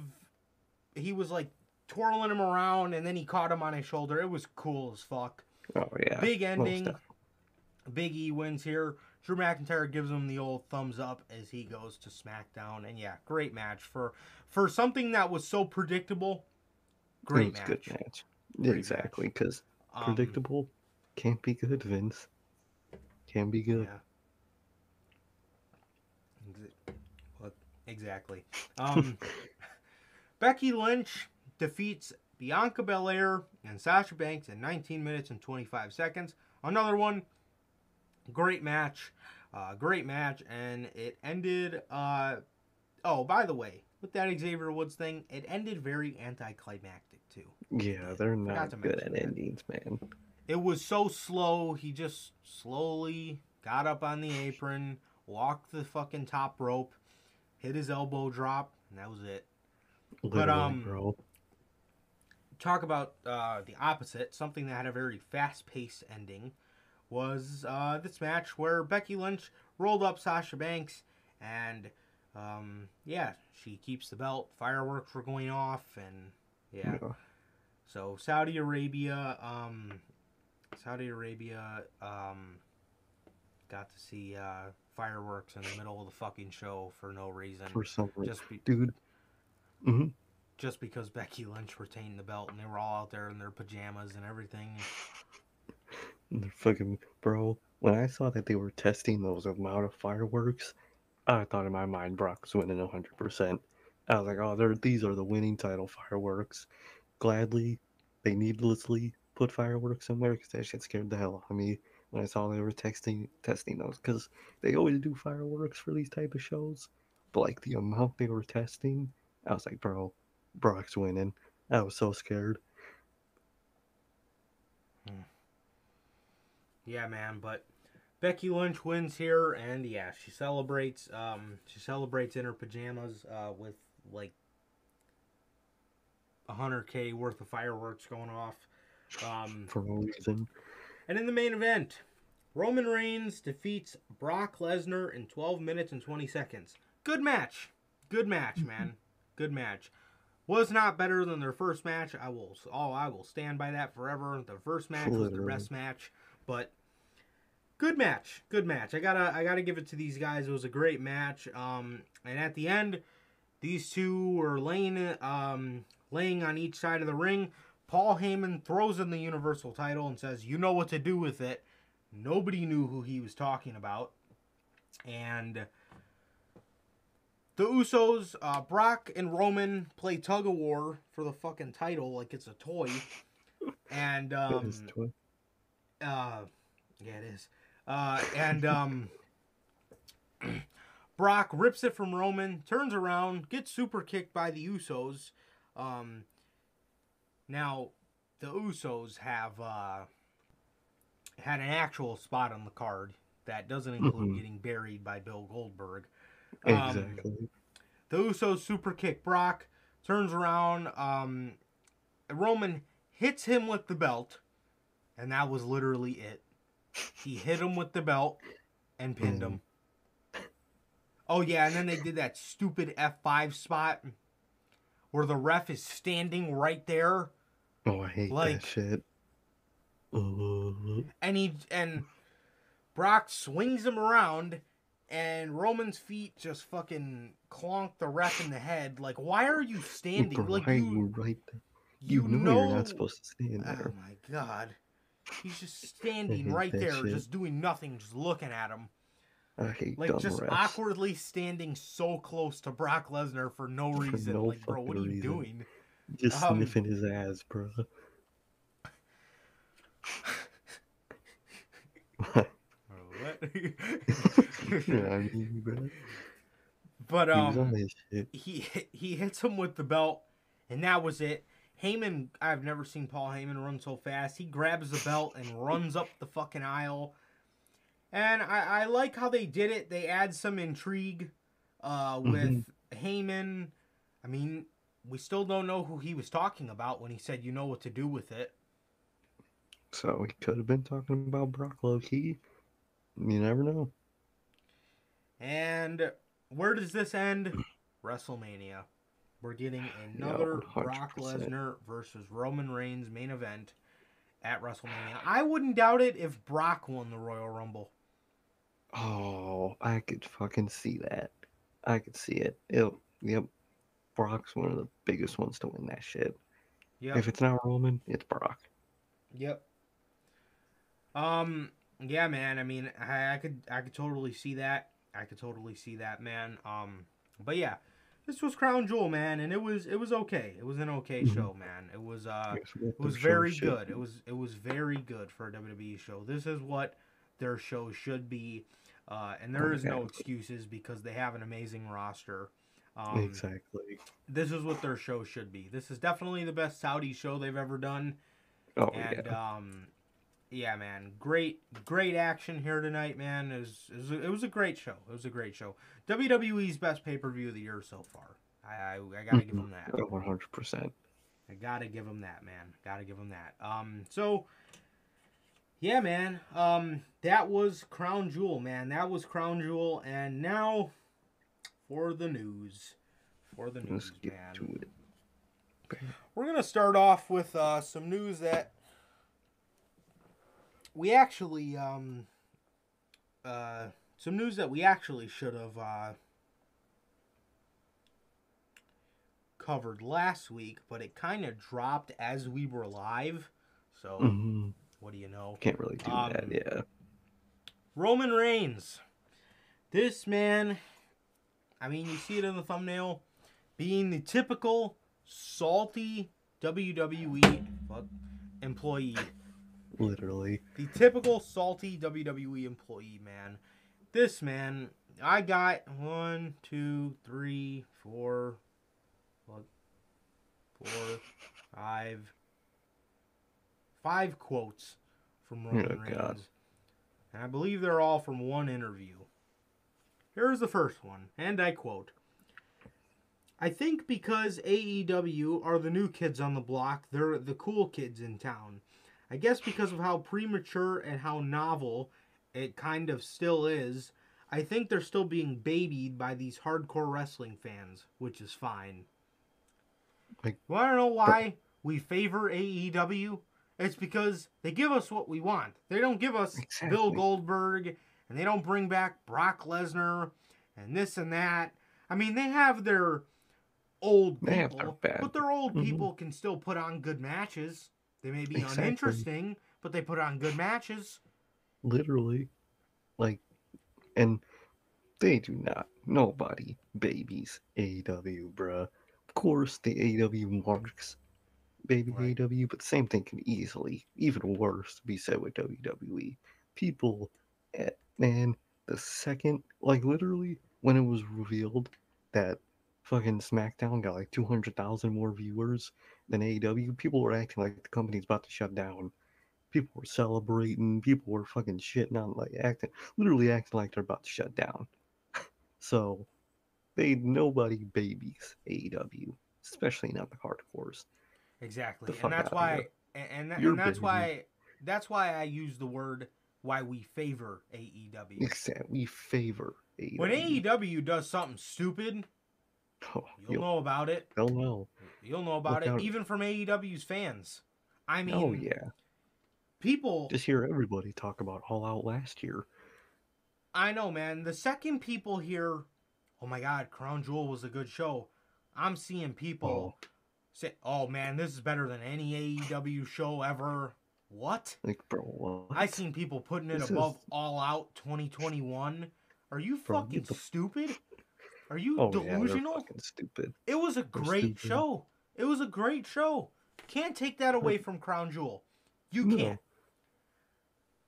He was like twirling him around, and then he caught him on his shoulder. It was cool as fuck. Oh yeah. Big ending. Big E wins here. Drew McIntyre gives him the old thumbs up as he goes to SmackDown, and yeah, great match for for something that was so predictable. it Great was match. good match. Great exactly, because Um, predictable can't be good, Vince. Can be good. Yeah. Exactly. Um, <laughs> Becky Lynch defeats Bianca Belair and Sasha Banks in 19 minutes and 25 seconds. Another one. Great match. Uh, great match. And it ended. Uh, oh, by the way, with that Xavier Woods thing, it ended very anticlimactic, too. Yeah, they're not good at that. endings, man. It was so slow. He just slowly got up on the apron, walked the fucking top rope, hit his elbow drop, and that was it. Literally, um, bro. Talk about uh, the opposite, something that had a very fast paced ending, was uh, this match where Becky Lynch rolled up Sasha Banks, and um, yeah, she keeps the belt. Fireworks were going off, and yeah. Yeah. So Saudi Arabia, um, Saudi Arabia, um, got to see uh, fireworks in the middle of the fucking show for no reason, For some reason, just be, dude. hmm just because Becky Lynch retained the belt and they were all out there in their pajamas and everything. <laughs> They're fucking bro. When I saw that they were testing those amount of fireworks, I thought in my mind Brock was winning hundred percent. I was like, oh, these are the winning title fireworks. Gladly, they needlessly put fireworks somewhere because that shit scared the hell out of me when I saw they were texting testing those because they always do fireworks for these type of shows. But like the amount they were testing, I was like, bro, Brock's winning. I was so scared. Yeah, man, but Becky Lynch wins here, and yeah, she celebrates. Um, she celebrates in her pajamas uh, with like 100k worth of fireworks going off. Um, for no reason. And in the main event, Roman Reigns defeats Brock Lesnar in 12 minutes and 20 seconds. Good match. Good match, man. Good match. Was not better than their first match. I will oh, I will stand by that forever. The first match was the best match, but good match. Good match. I got to I got to give it to these guys. It was a great match. Um and at the end these two were laying um laying on each side of the ring. Paul Heyman throws in the Universal title and says, "You know what to do with it." Nobody knew who he was talking about. And the Usos, uh, Brock and Roman play tug of war for the fucking title like it's a toy. <laughs> And um, twi- uh, yeah, it is. Uh, and um, <clears throat> Brock rips it from Roman, turns around, gets super kicked by the Usos. Um, now, the Usos have uh, had an actual spot on the card that doesn't include Mhm. getting buried by Bill Goldberg. Um, exactly. The Usos super kick Brock, turns around. Um, Roman hits him with the belt, and that was literally it. He hit him with the belt and pinned him. Oh yeah, and then they did that stupid F five spot where the ref is standing right there, Oh, I hate like- that shit. And he and Brock swings him around, and Roman's feet just fucking clonk the ref in the head. Like, why are you standing? Like are you, you right there? you, You, know, know you're not supposed to stand there. Oh my god. He's just <laughs> standing right there, shit. just doing nothing, just looking at him. I hate Like just refs. awkwardly standing so close to Brock Lesnar for no For reason. no like, bro, what are you reason. doing? Just um, sniffing his ass, bro. <laughs> <laughs> <laughs> Yeah, I mean, bro. but He um shit. he he hits him with the belt, and that was it. Heyman, I've never seen Paul Heyman run so fast. He grabs the belt and runs up the fucking aisle. And I, I like how they did it. They add some intrigue uh, with Heyman. I mean, we still don't know who he was talking about when he said, "You know what to do with it." So he could have been talking about Brock low key. You never know. And where does this end? <clears throat> WrestleMania. We're getting <sighs> another Brock Lesnar versus Roman Reigns main event at WrestleMania. I wouldn't doubt it if Brock won the Royal Rumble. Oh, I could fucking see that. I could see it. It yep. Brock's one of the biggest ones to win that shit. Yep. If it's not Roman, it's Brock. Yep. Um. Yeah, man. I mean, I, I could, I could totally see that. I could totally see that, man. Um. But yeah, this was Crown Jewel, man, and it was, it was okay. It was an okay Mhm. show, man. It was, uh, it was very good. It was, it was very good for a WWE show. This is what their show should be, uh, and there is no excuses because they have an amazing roster. Um, exactly. This is what their show should be. This is definitely the best Saudi show they've ever done. Oh and yeah. um yeah man. Great great action here tonight man. It was, it was, a, it was a great show. It was a great show. Wwe's best pay-per-view of the year so far. I i, I gotta give them that. Oh, One hundred percent. i gotta give them that man. Gotta give them that. Um so yeah man. Um that was crown jewel man. That was crown jewel. And now for the news. For the news Let's get man. to it. we're gonna start off with uh, some news that we actually um uh some news that we actually should have uh covered last week, but it kind of dropped as we were live. So hmm what do you know? Can't really do Um, that. Yeah. Roman Reigns. This man, I mean, you see it in the thumbnail, being the typical salty WWE fuck, employee. Literally. The typical salty WWE employee, man. This man, I got one, two, three, four, four, <laughs> five, five quotes from oh, Roman Oh, God. Reigns. And I believe they're all from one interview. Here's the first one, and I quote I think because AEW are the new kids on the block, they're the cool kids in town. I guess because of how premature and how novel it kind of still is. I think they're still being babied by these hardcore wrestling fans, which is fine. Like- well, I don't know why we favor AEW? It's because they give us what we want. They don't give us Bill Goldberg, and they don't bring back Brock Lesnar, and this and that. I mean, they have their old They have people, their bad- but their old Mhm. people can still put on good matches. They may be Exactly. uninteresting, but they put on good matches. Literally. Like, and they do not. Nobody babies AEW, bruh. Of course, the AEW marks baby Right. AEW, but the same thing can easily, even worse, be said with WWE. People, at, man, the second, like, literally, when it was revealed that fucking SmackDown got like 200,000 more viewers than AEW, people were acting like the company's about to shut down. People were celebrating. People were fucking shitting on, like acting, literally acting like they're about to shut down. <laughs> so, they nobody babies AEW, especially not the hardcores. Exactly, The and that's why, and, and, that- and that's baby. why, that's why I use the word why we favor AEW. Except we favor AEW. When AEW does something stupid, oh, you'll you'll, know about it. they'll know. You'll know about Look it, even from AEW's fans. I oh, mean, oh yeah, people. just hear everybody talk about All Out last year. I know, man. The second people hear, "Oh my God, Crown Jewel was a good show," I'm seeing people oh. say, "Oh man, this is better than any AEW show ever." What? Like, bro, what? I seen people putting it This above is- All Out 2021. Are you Bro, fucking stupid? Are you oh delusional? they're fucking stupid. It was a great stupid. show. It was a great show. Can't take that away from Crown Jewel. You No, can't.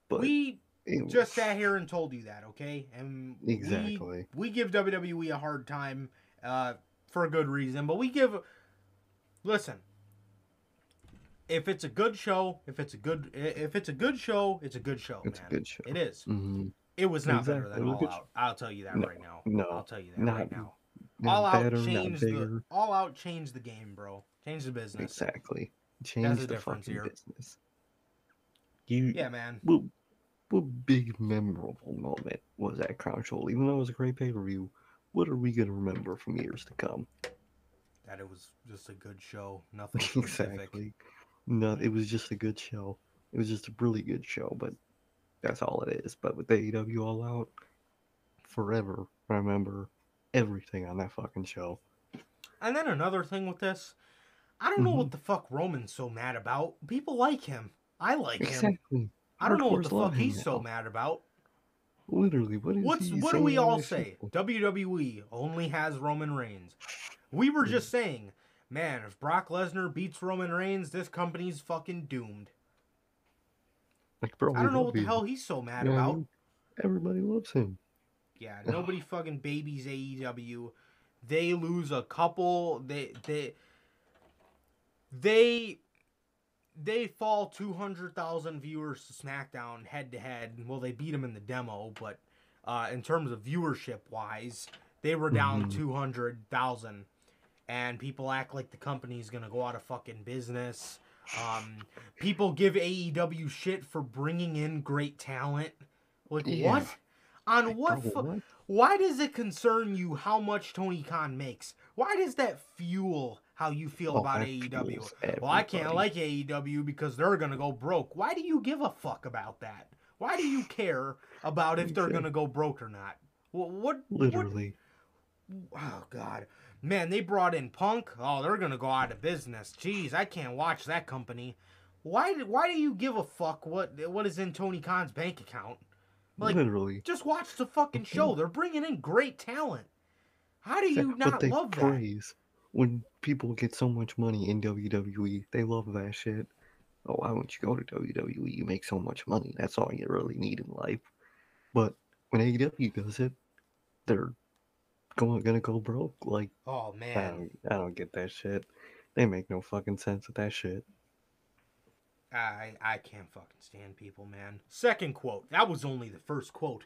But we it just sat here and told you that, okay? And we- Exactly. We, give WWE a hard time uh, for a good reason, but we give. Listen, if it's a good show, if it's a good, if it's a good show, it's a good show. It's man. a good show. It is. hmm It was not Exactly, better than was All Out. I'll tell you that No, right now. no, I'll tell you that not right now. Not All Out better, not changed the. All Out changed the game, bro. Change the business. Exactly. Change the the fucking here. business. You Yeah, man. what, what big memorable moment was that Crown Jewel? Even though it was a great pay per view, what are we gonna remember from years to come? That it was just a good show. <laughs> Nothing specific. exactly. No, it was just a good show. It was just a really good show, but that's all it is. But with the AEW All Out, forever I remember everything on that fucking show. And then another thing with this, I don't know Mhm. what the fuck Roman's so mad about. People like him. I like him. I don't know what the fuck he's so mad about. Literally, what is What's what do we all say? show? WWE only has Roman Reigns. We were just saying, man, if Brock Lesnar beats Roman Reigns, this company's fucking doomed. Like, bro, I don't know what the hell he's so mad You know what I about. Everybody loves him. Yeah, nobody <sighs> fucking babies AEW. They lose a couple. They they they they fall two hundred thousand viewers to SmackDown head to head. Well, they beat them in the demo, but uh, in terms of viewership wise, they were down Mhm. two hundred thousand. And people act like the company's gonna go out of fucking business. Um, people give AEW shit for bringing in great talent. Like Yeah. what? On Like, what? fu- why does it concern you how much Tony Khan makes? Why does that fuel how you feel Oh, about AEW? Well, I can't like AEW because they're gonna go broke. Why do you give a fuck about that? Why do you care about if they're gonna go broke or not? What? What? what Literally. oh God, man, they brought in Punk. Oh, they're gonna go out of business. Jeez, I can't watch that company. Why? Why do you give a fuck what what is in Tony Khan's bank account? Like, Literally. just watch the fucking show. They're bringing in great talent. How do you But not they love that? praise when people get so much money in WWE. They love that shit. Oh, why won't you go to WWE? You make so much money. That's all you really need in life. But when AEW does it, they're going gonna go broke. Like Oh I man, don't, I don't get that shit. They make no fucking sense with that shit. I I can't fucking stand people, man. Second quote. That was only the first quote.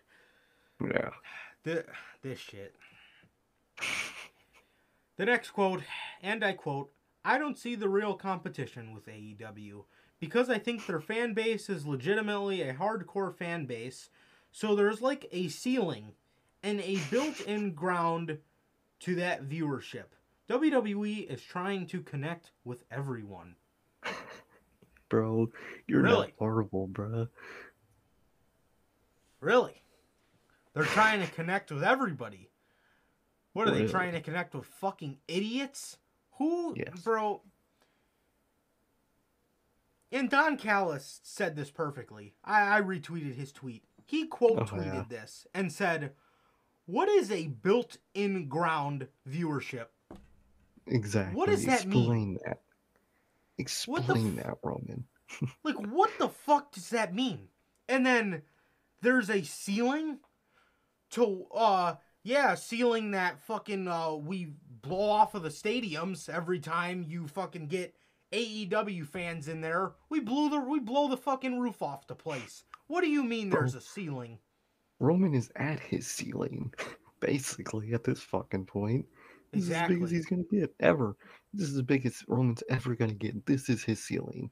Yeah. The, this shit. The next quote, and I quote, I don't see the real competition with AEW because I think their fan base is legitimately a hardcore fan base. So there's like a ceiling and a built-in ground to that viewership. WWE is trying to connect with everyone. Bro, you're Really? not Marvel, bro. Really? They're trying to connect with everybody. What are they trying to connect with fucking idiots? Who, Yes. bro? And Don Callis said this perfectly. I, I retweeted his tweet. He quote Oh, tweeted yeah. this and said, "What is a built-in ground viewership?" Exactly. What does that mean? That. What the Explain f- that, Roman. <laughs> Like, what the fuck does that mean? And then there's a ceiling to, uh, yeah, ceiling that fucking, uh, we blow off of the stadiums every time you fucking get AEW fans in there. We blew the, we blow the fucking roof off the place. What do you mean Bro. there's a ceiling? Roman is at his ceiling, <laughs> basically, at this fucking point. This is as big as he's gonna get ever. This is the biggest Roman's ever gonna get. This is his ceiling.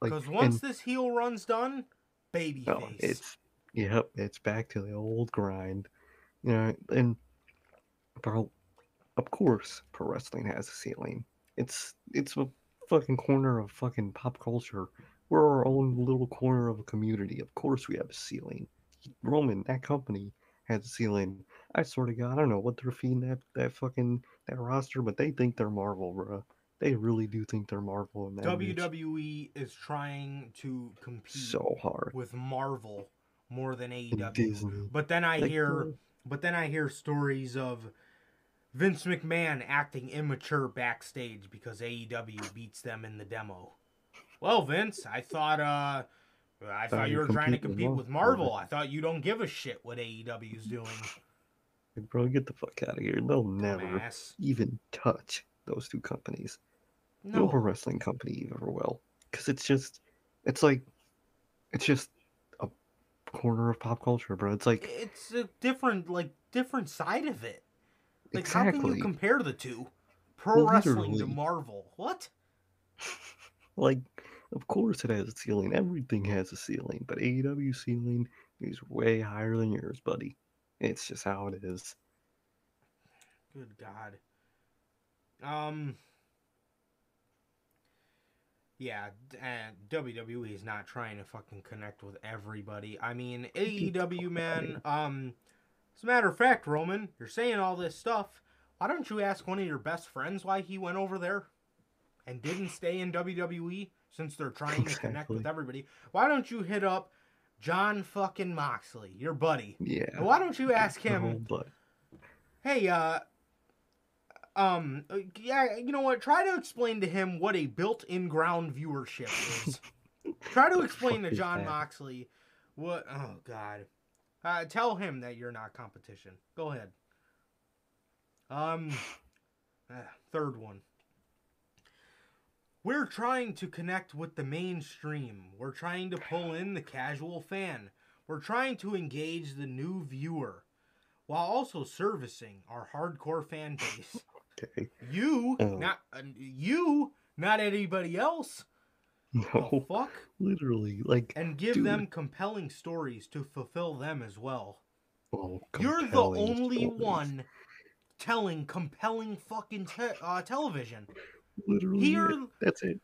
Like, Because once and- this heel run's done, babyface. Oh, no, it's yep, it's back to the old grind. You know, and bro, of course, pro wrestling has a ceiling. It's it's a fucking corner of fucking pop culture. We're our own little corner of a community. Of course, we have a ceiling. Roman, that company has a ceiling. I swear to God, I don't know what they're feeding that that fucking that roster, but they think they're Marvel, bro. They really do think they're Marvel in that WWE is trying to compete so hard. with Marvel more than And AEW. Disney. But then I Like, hear, but then I hear stories of Vince McMahon acting immature backstage because AEW beats them in the demo. Well, Vince, I thought, uh, I thought you were trying to compete with Marvel. I thought you don't give a shit what AEW's doing. Like, bro, get the fuck out of here. They'll never Dumbass. even touch those two companies. No, No, pro wrestling company ever will. Because it's just, it's like, it's just a corner of pop culture, bro. It's like, it's a different, like, different side of it. Like, how can you compare the two? Pro wrestling to Marvel. What? <laughs> like, of course it has a ceiling. Everything has a ceiling. But AEW ceiling is way higher than yours, buddy. It's just how it is. Good God. Um. Yeah, and WWE is not trying to fucking connect with everybody. I mean, <laughs> AEW, man. Um, as a matter of fact, Roman, you're saying all this stuff. Why don't you ask one of your best friends why he went over there and didn't stay in WWE since they're trying to connect with everybody? Why don't you hit up Jon fucking Moxley, your buddy? Yeah. Why don't you ask him? But hey uh um yeah you know what? Try to explain to him what a built-in ground viewership is. <laughs> Try to explain to Jon Moxley what oh god. Uh tell him that you're not competition. Go ahead. Um <sighs> uh, third one we're trying to connect with the mainstream we're trying to pull in the casual fan we're trying to engage the new viewer while also servicing our hardcore fan base. <laughs> okay. You, Oh. not uh, you, not anybody else. No, fuck, literally, like, and give Dude. them compelling stories to fulfill them as well. oh, You're the only stories. one telling compelling fucking te- uh, television. Literally, Here, it. that's it.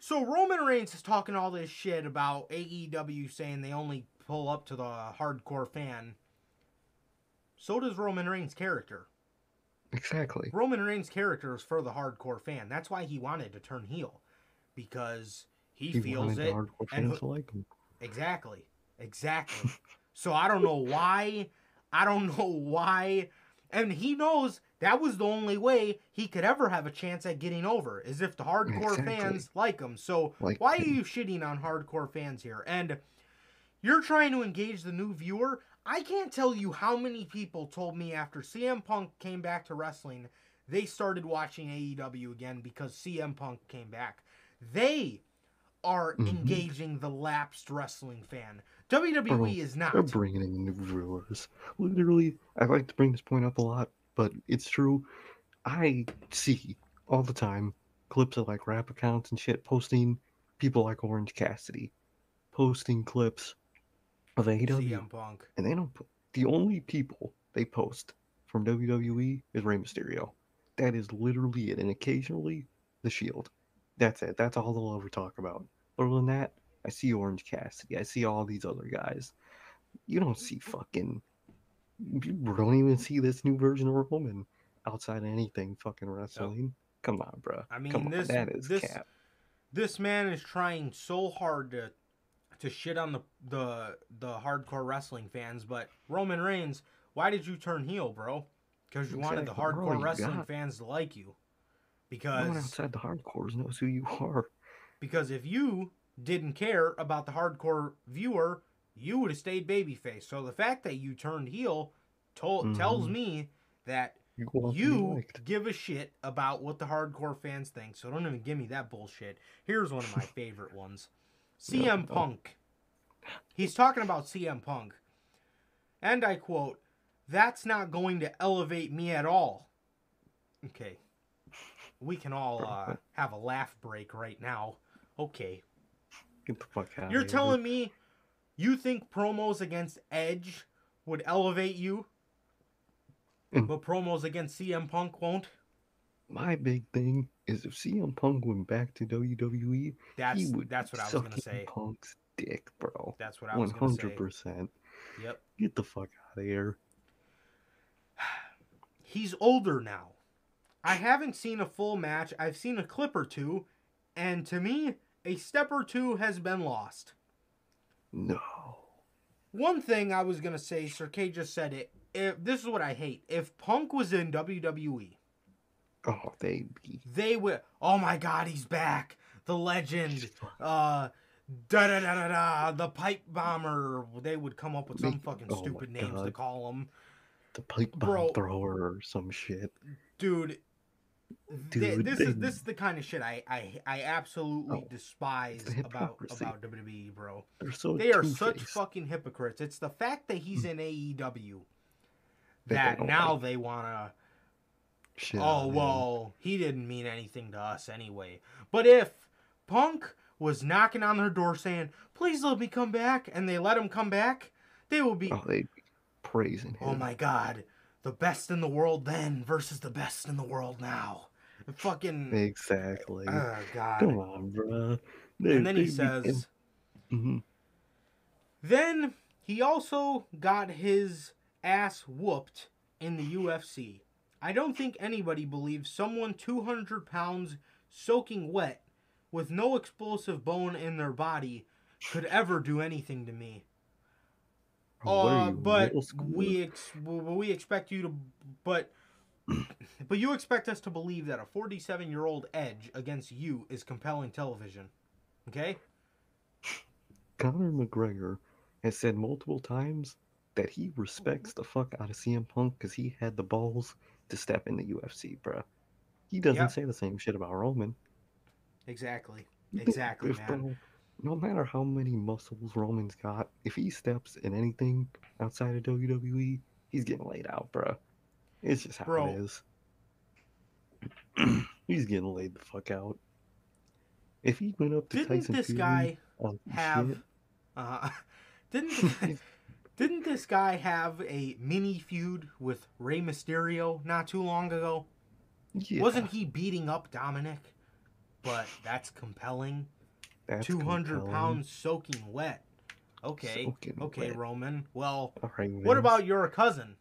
so Roman Reigns is talking all this shit about AEW saying they only pull up to the hardcore fan. So does Roman Reigns' character. Exactly. Roman Reigns' character is for the hardcore fan. That's why he wanted to turn heel, because he, He feels it. hardcore and who- like him. Exactly, exactly. <laughs> so I don't know why. I don't know why, and he knows that was the only way he could ever have a chance at getting over is if the hardcore Exactly. fans like him. So Like why are you shitting on hardcore fans here? And you're trying to engage the new viewer. I can't tell you how many people told me after CM Punk came back to wrestling, they started watching AEW again because CM Punk came back. They are Mhm. engaging the lapsed wrestling fan. WWE is not. They're bringing in new viewers. Literally, I like to bring this point up a lot, but it's true. I see all the time clips of like rap accounts and shit posting people like Orange Cassidy, posting clips of AEW, CM Punk. and they don't. Put, the only people they post from WWE is Rey Mysterio. That is literally it, and occasionally the Shield. That's it. That's all they'll ever talk about. Other than that, I see Orange Cassidy. I see all these other guys. You don't see fucking. You don't even see this new version of Roman outside of anything fucking wrestling. Come on, bro. I mean, Come on, this- that is this- cap. This man is trying so hard to to shit on the the the hardcore wrestling fans, but Roman Reigns, why did you turn heel, bro? Because you wanted the Exactly, bro, hardcore wrestling got- fans to like you. Because No one outside the hardcores knows who you <laughs> are. because if you didn't care about the hardcore viewer, you would have stayed babyface. So the fact that you turned heel told tells Mhm. me that You want to be you give a shit about what the hardcore fans think, so don't even give me that bullshit. Here's one of my <laughs> favorite ones CM no. Punk. He's talking about CM Punk. And I quote, That's not going to elevate me at all. Okay. We can all uh, have a laugh break right now. Okay. Get the fuck out. You're telling me you think promos against Edge would elevate you, Mm. but promos against CM Punk won't? my big thing is if CM Punk went back to WWE, That's he would that's what I was gonna say. Punk's dick, bro. That's what I One was gonna say. hundred percent. Yep. Get the fuck out of here. <sighs> He's older now. I haven't seen a full match. I've seen a clip or two, and to me, a step or two has been lost. No. One thing I was gonna say, Sir K just said it. If this is what I hate. If Punk was in WWE, Oh, they they would. Oh my God, he's back! The legend. Uh, da da da da da. The pipe bomber. They would come up with some Make- fucking oh stupid names to God. call him, the pipe bomb Bro. thrower or some shit. dude. Dude, this they- is this is the kind of shit I I, I absolutely Oh, despise about about WWE, bro. They're so They are such fucking hypocrites. It's the fact that he's hmm. in AEW That they that now like. they wanna. Shit Oh him. well, he didn't mean anything to us anyway. But if Punk was knocking on their door saying, "Please let me come back," and they let him come back, they will be, Oh, they be praising him. "Oh my god, the best in the world then versus the best in the world now." Fucking, Exactly. oh god. Come on, bro. And then he says, hmm Then he also got his ass whooped in the UFC. I don't think anybody believes someone 200 pounds soaking wet with no explosive bone in their body could ever do anything to me. Uh, but we ex- we expect you to but <clears throat> but you expect us to believe that a 47 year old edge against you is compelling television. Okay? Conor McGregor has said multiple times that he respects the fuck out of CM Punk because he had the balls to step in the UFC, bruh. He doesn't Yep. say the same shit about Roman. Exactly. Exactly, man. No matter how many muscles Roman's got, if he steps in anything outside of WWE, he's getting laid out, bro. It's just how Bro. it is. <clears throat> he's getting laid the fuck out. If he went up to Didn't Tyson this Fury guy on have shit, uh <laughs> didn't <laughs> <laughs> didn't this guy have a mini feud with Rey Mysterio not too long ago? yeah, Wasn't he beating up Dominic? But that's compelling. That's Two hundred compelling. pounds soaking wet. Okay. Soaking okay, wet. Roman. Well, right, what about your cousin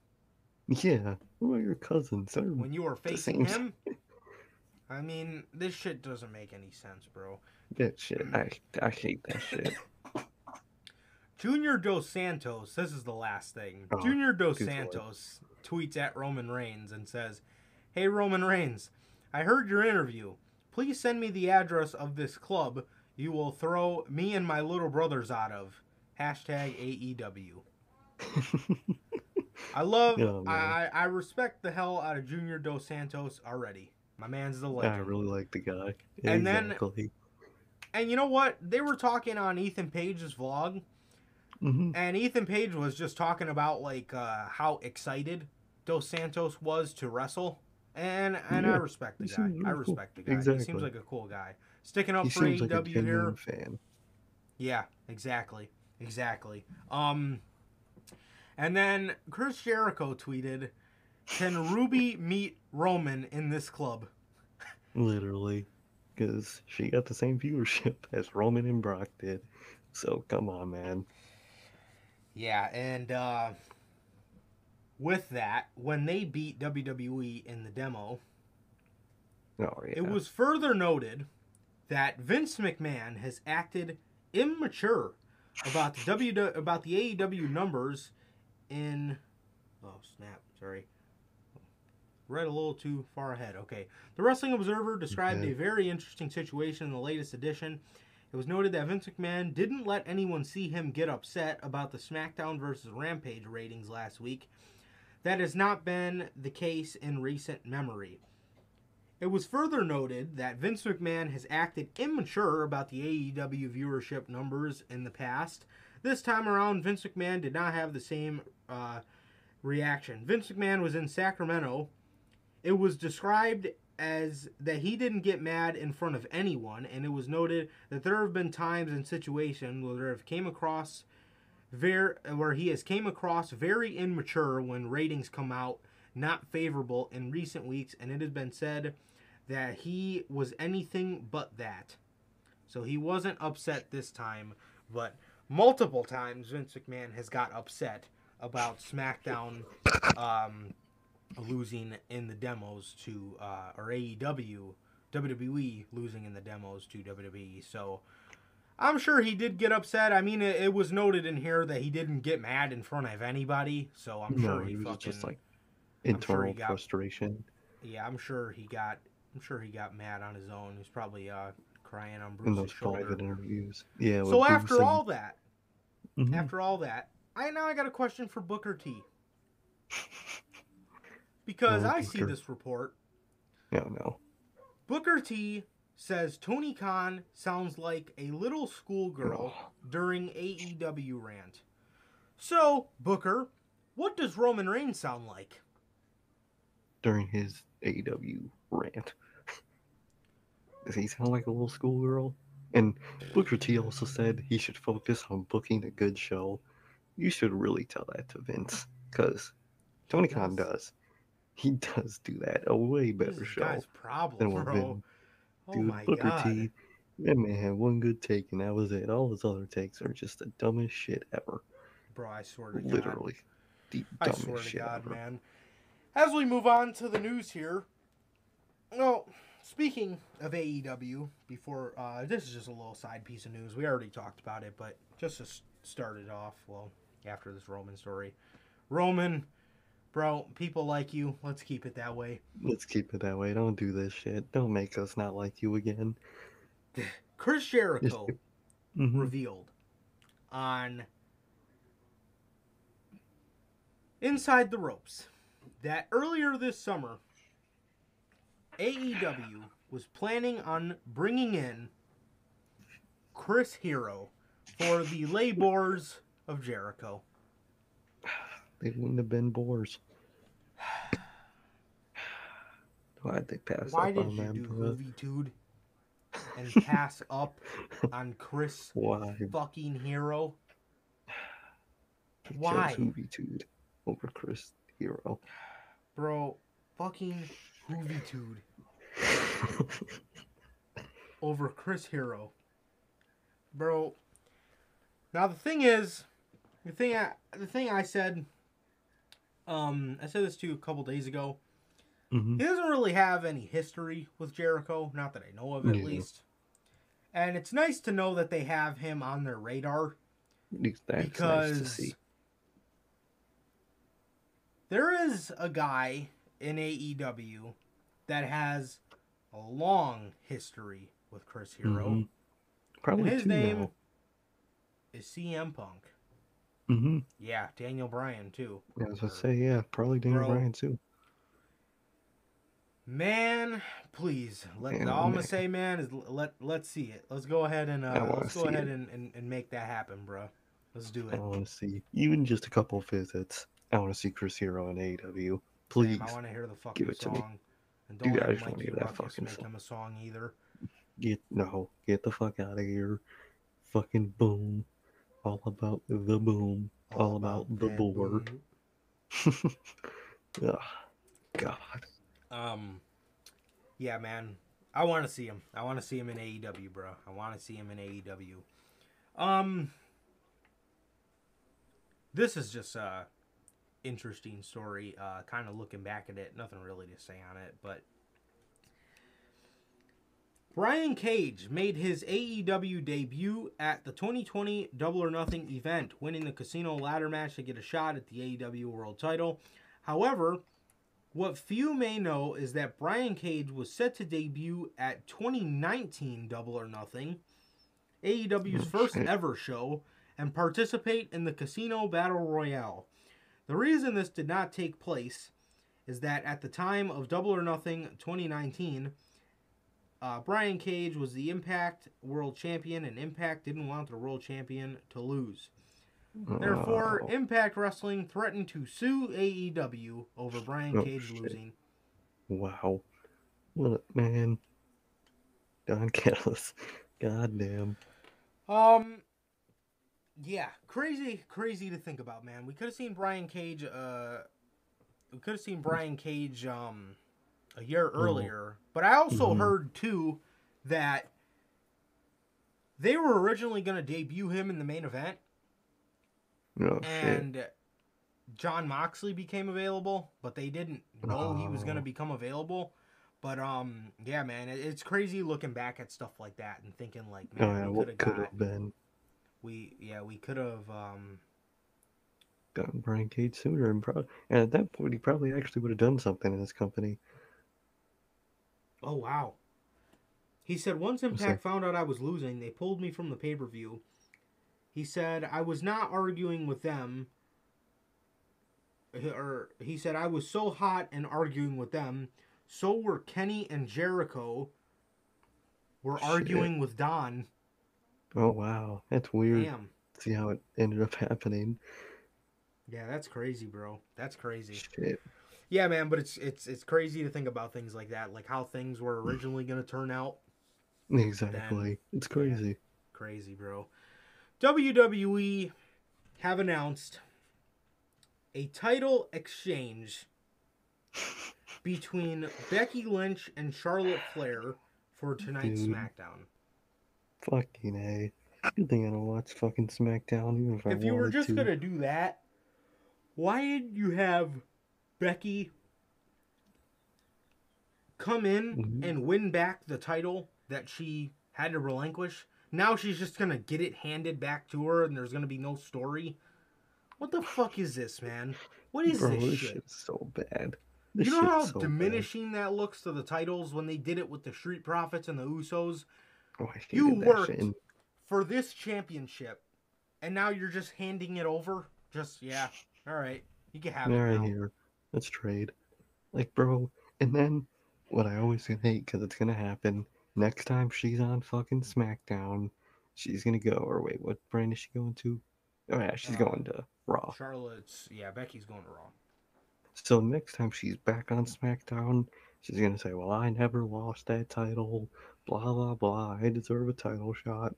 Yeah, what about your cousin, sir? when you were facing him? <laughs> I mean, this shit doesn't make any sense, bro. That shit, I I hate that shit. <laughs> Junior Dos Santos, this is the last thing. Oh, Junior Dos good lord. Santos tweets at Roman Reigns and says, Hey Roman Reigns, I heard your interview. Please send me the address of this club you will throw me and my little brothers out of. Hashtag AEW. I love, <laughs> Oh. I, I respect the hell out of Junior Dos Santos already. My man's the legend. I really like the guy. And then- exactly. And you know what? They were talking on Ethan Page's vlog, hmm and Ethan Page was just talking about like uh, how excited Dos Santos was to wrestle, and and I respect the guy. I cool. respect the guy. He seems like a cool guy, sticking up He for seems like AEW here. fan. Yeah, exactly. Exactly. Um, and then Chris Jericho tweeted, "Can Ruby <laughs> meet Roman in this club?" Literally, because she got the same viewership <laughs> as Roman and Brock did. So come on, man. Yeah, and uh, with that, when they beat WWE in the demo, Oh yeah. it was further noted that Vince McMahon has acted immature about the W about the AEW numbers in oh snap sorry read a little too far ahead okay the wrestling observer described Okay. a very interesting situation in the latest edition it was noted that Vince McMahon didn't let anyone see him get upset about the SmackDown versus Rampage ratings last week. That has not been the case in recent memory. It was further noted that Vince McMahon has acted immature about the AEW viewership numbers in the past. This time around, Vince McMahon did not have the same uh, reaction. Vince McMahon was in Sacramento. It was described as that he didn't get mad in front of anyone, and it was noted that there have been times and situations where there have came across where he has came across very immature when ratings come out not favorable in recent weeks, and it has been said that he was anything but that. So he wasn't upset this time, but multiple times Vince McMahon has got upset about SmackDown um, losing in the demos to uh, or AEW WWE losing in the demos to WWE. So I'm sure he did get upset. I mean, it, it was noted in here that he didn't get mad in front of anybody. So I'm no, sure he, he was fucking just like sure internal got- frustration. yeah. I'm sure he got. I'm sure he got mad on his own. He's probably uh, crying on in Bruce's those shoulder. private interviews. Yeah. with So Bruce after and- all that, Mhm. after all that, I now I got a question for Booker T. <laughs> Because Oh, I see this report. no, no. Booker T says Tony Khan sounds like a little schoolgirl during AEW rant. So, Booker, what does Roman Reigns sound like? during his AEW rant. Does he sound like a little schoolgirl? And Booker T also said he should focus on booking a good show. You should really tell that to Vince, because Tony Khan does. He <laughs> does do that a way better is show guy's problem, than what bro. Vin. Oh Dude, my Booker god. T, that man had one good take, and that was it. All his other takes are just the dumbest shit ever. Bro, I swear to God. Literally, the I dumbest swear to shit God, ever. man. As we move on to the news here, well, speaking of AEW, before uh, this is just a little side piece of news. We already talked about it, but just to start it off, well, after this Roman story, Roman, bro, people like you. Let's keep it that way. Let's keep it that way. Don't do this shit. Don't make us not like you again. <laughs> Chris Jericho <laughs> Mhm. revealed on Inside the Ropes that earlier this summer, AEW was planning on bringing in Chris Hero for the labors of Jericho. They wouldn't have been boars. Why'd they pass Why up did on you them, bro? Juventud and pass up on Chris <laughs> Why? fucking Hero? Why? chose Juventud over Chris Hero. Bro, fucking Juventud over Chris Hero. Bro. Now the thing is, the thing I the thing I said um I said this to you a couple days ago. Mhm. He doesn't really have any history with Jericho, not that I know of at Yeah. least. And it's nice to know that they have him on their radar That's nice to because see. there is a guy in AEW that has a long history with Chris Hero. Mhm. Probably And his name now. is CM Punk. Mm-hmm. Yeah, Daniel Bryan too. Yeah, I was gonna say, yeah, probably Daniel Bro. Bryan too. Man, please. Let Man, all I'm gonna say, man, is let let's see it. Let's go ahead and uh, let's go ahead and, and, and make that happen, bro. Let's do it. I want to see even just a couple visits. I want to see Chris Hero in AEW. Please, Damn, I want to hear the fucking it to me. song. And Dude, don't I just wanna hear that fucking make song. him a song either. get no, get the fuck out of here. Fucking boom. all about the boom, all, about, the that boar. boom. <laughs> Ugh, God. Um, yeah, man. I want to see him. I want to see him in AEW, bro. I want to see him in AEW. Um, this is just a interesting story. Uh, kind of looking back at it, nothing really to say on it, but Brian Cage made his AEW debut at the 2020 Double or Nothing event, winning the Casino Ladder match to get a shot at the AEW World Title. However, what few may know is that Brian Cage was set to debut at 2019 Double or Nothing, AEW's Oh, first ever show, and participate in the Casino Battle Royale. The reason this did not take place is that at the time of Double or Nothing 2019, uh, Brian Cage was the Impact World Champion, and Impact didn't want the World Champion to lose. Therefore, Wow. Impact Wrestling threatened to sue AEW over Brian Oh, Cage shit. losing. wow. A man. Don Callis. <laughs> God damn. Um, yeah, crazy, crazy to think about, man. We could have seen Brian Cage. Uh, we could have seen Brian Cage um a year earlier, but I also Mhm. heard too that they were originally going to debut him in the main event, Oh, shit. and Jon Moxley became available, but they didn't know he was going to Oh. become available. But um, yeah, man, it's crazy looking back at stuff like that and thinking like, Oh, man, yeah, we what could have been? We yeah we could have um Gotten Brian Cage sooner, and, pro- and at that point, he probably actually would have done something in his company. oh wow. He said once impact found out i was losing they pulled me from the pay-per-view. He said i was not arguing with them. He- or he said i was so hot and arguing with them so were kenny and jericho were Shit. arguing with don Oh, wow. That's weird. damn See how it ended up <laughs> happening. yeah that's crazy bro that's crazy Shit. Yeah, man, but it's it's it's crazy to think about things like that, like how things were mm. originally going to turn out. Exactly. It's crazy. Crazy, bro. WWE have announced a title exchange <laughs> between Becky Lynch and Charlotte Flair for tonight's Dude. SmackDown. Fucking A. Good thing I don't watch fucking SmackDown, even if I If you were just to. to do that, why did you have Becky come in Mhm. and win back the title that she had to relinquish? Now she's just to get it handed back to her and there's to be no story. What the fuck is this, man? What is Bro, this this shit? so bad. This You know how so bad. diminishing that looks to the titles when they did it with the Street Profits and the Usos Oh, You worked shit. For this championship, and now you're just handing it over? Just yeah, all right, you can have All it right, now. here. Let's trade. Like, bro, and then what I always hate because it's gonna happen next time she's on fucking SmackDown, she's gonna go. Or wait, what brand is she going to? Oh yeah, she's Uh, going to Raw. Charlotte's yeah, Becky's going to Raw. So next time she's back on SmackDown, she's gonna say, "Well, I never lost that title. Blah blah blah. I deserve a title shot."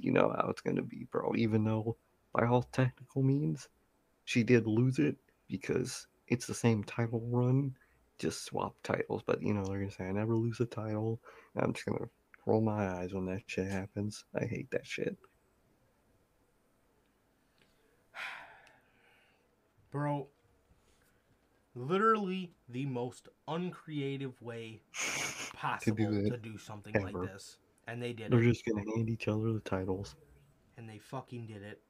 You know how it's gonna be, bro. Even though, by all technical means, she did lose it because it's the same title run, just swap titles. But you know they're gonna say, "I never lose a title." I'm just gonna roll my eyes when that shit happens. I hate that shit. <sighs> Bro, literally the most uncreative way possible to that do, something ever. like this. And they did They're it. just gonna hand each other the titles. And they fucking did it.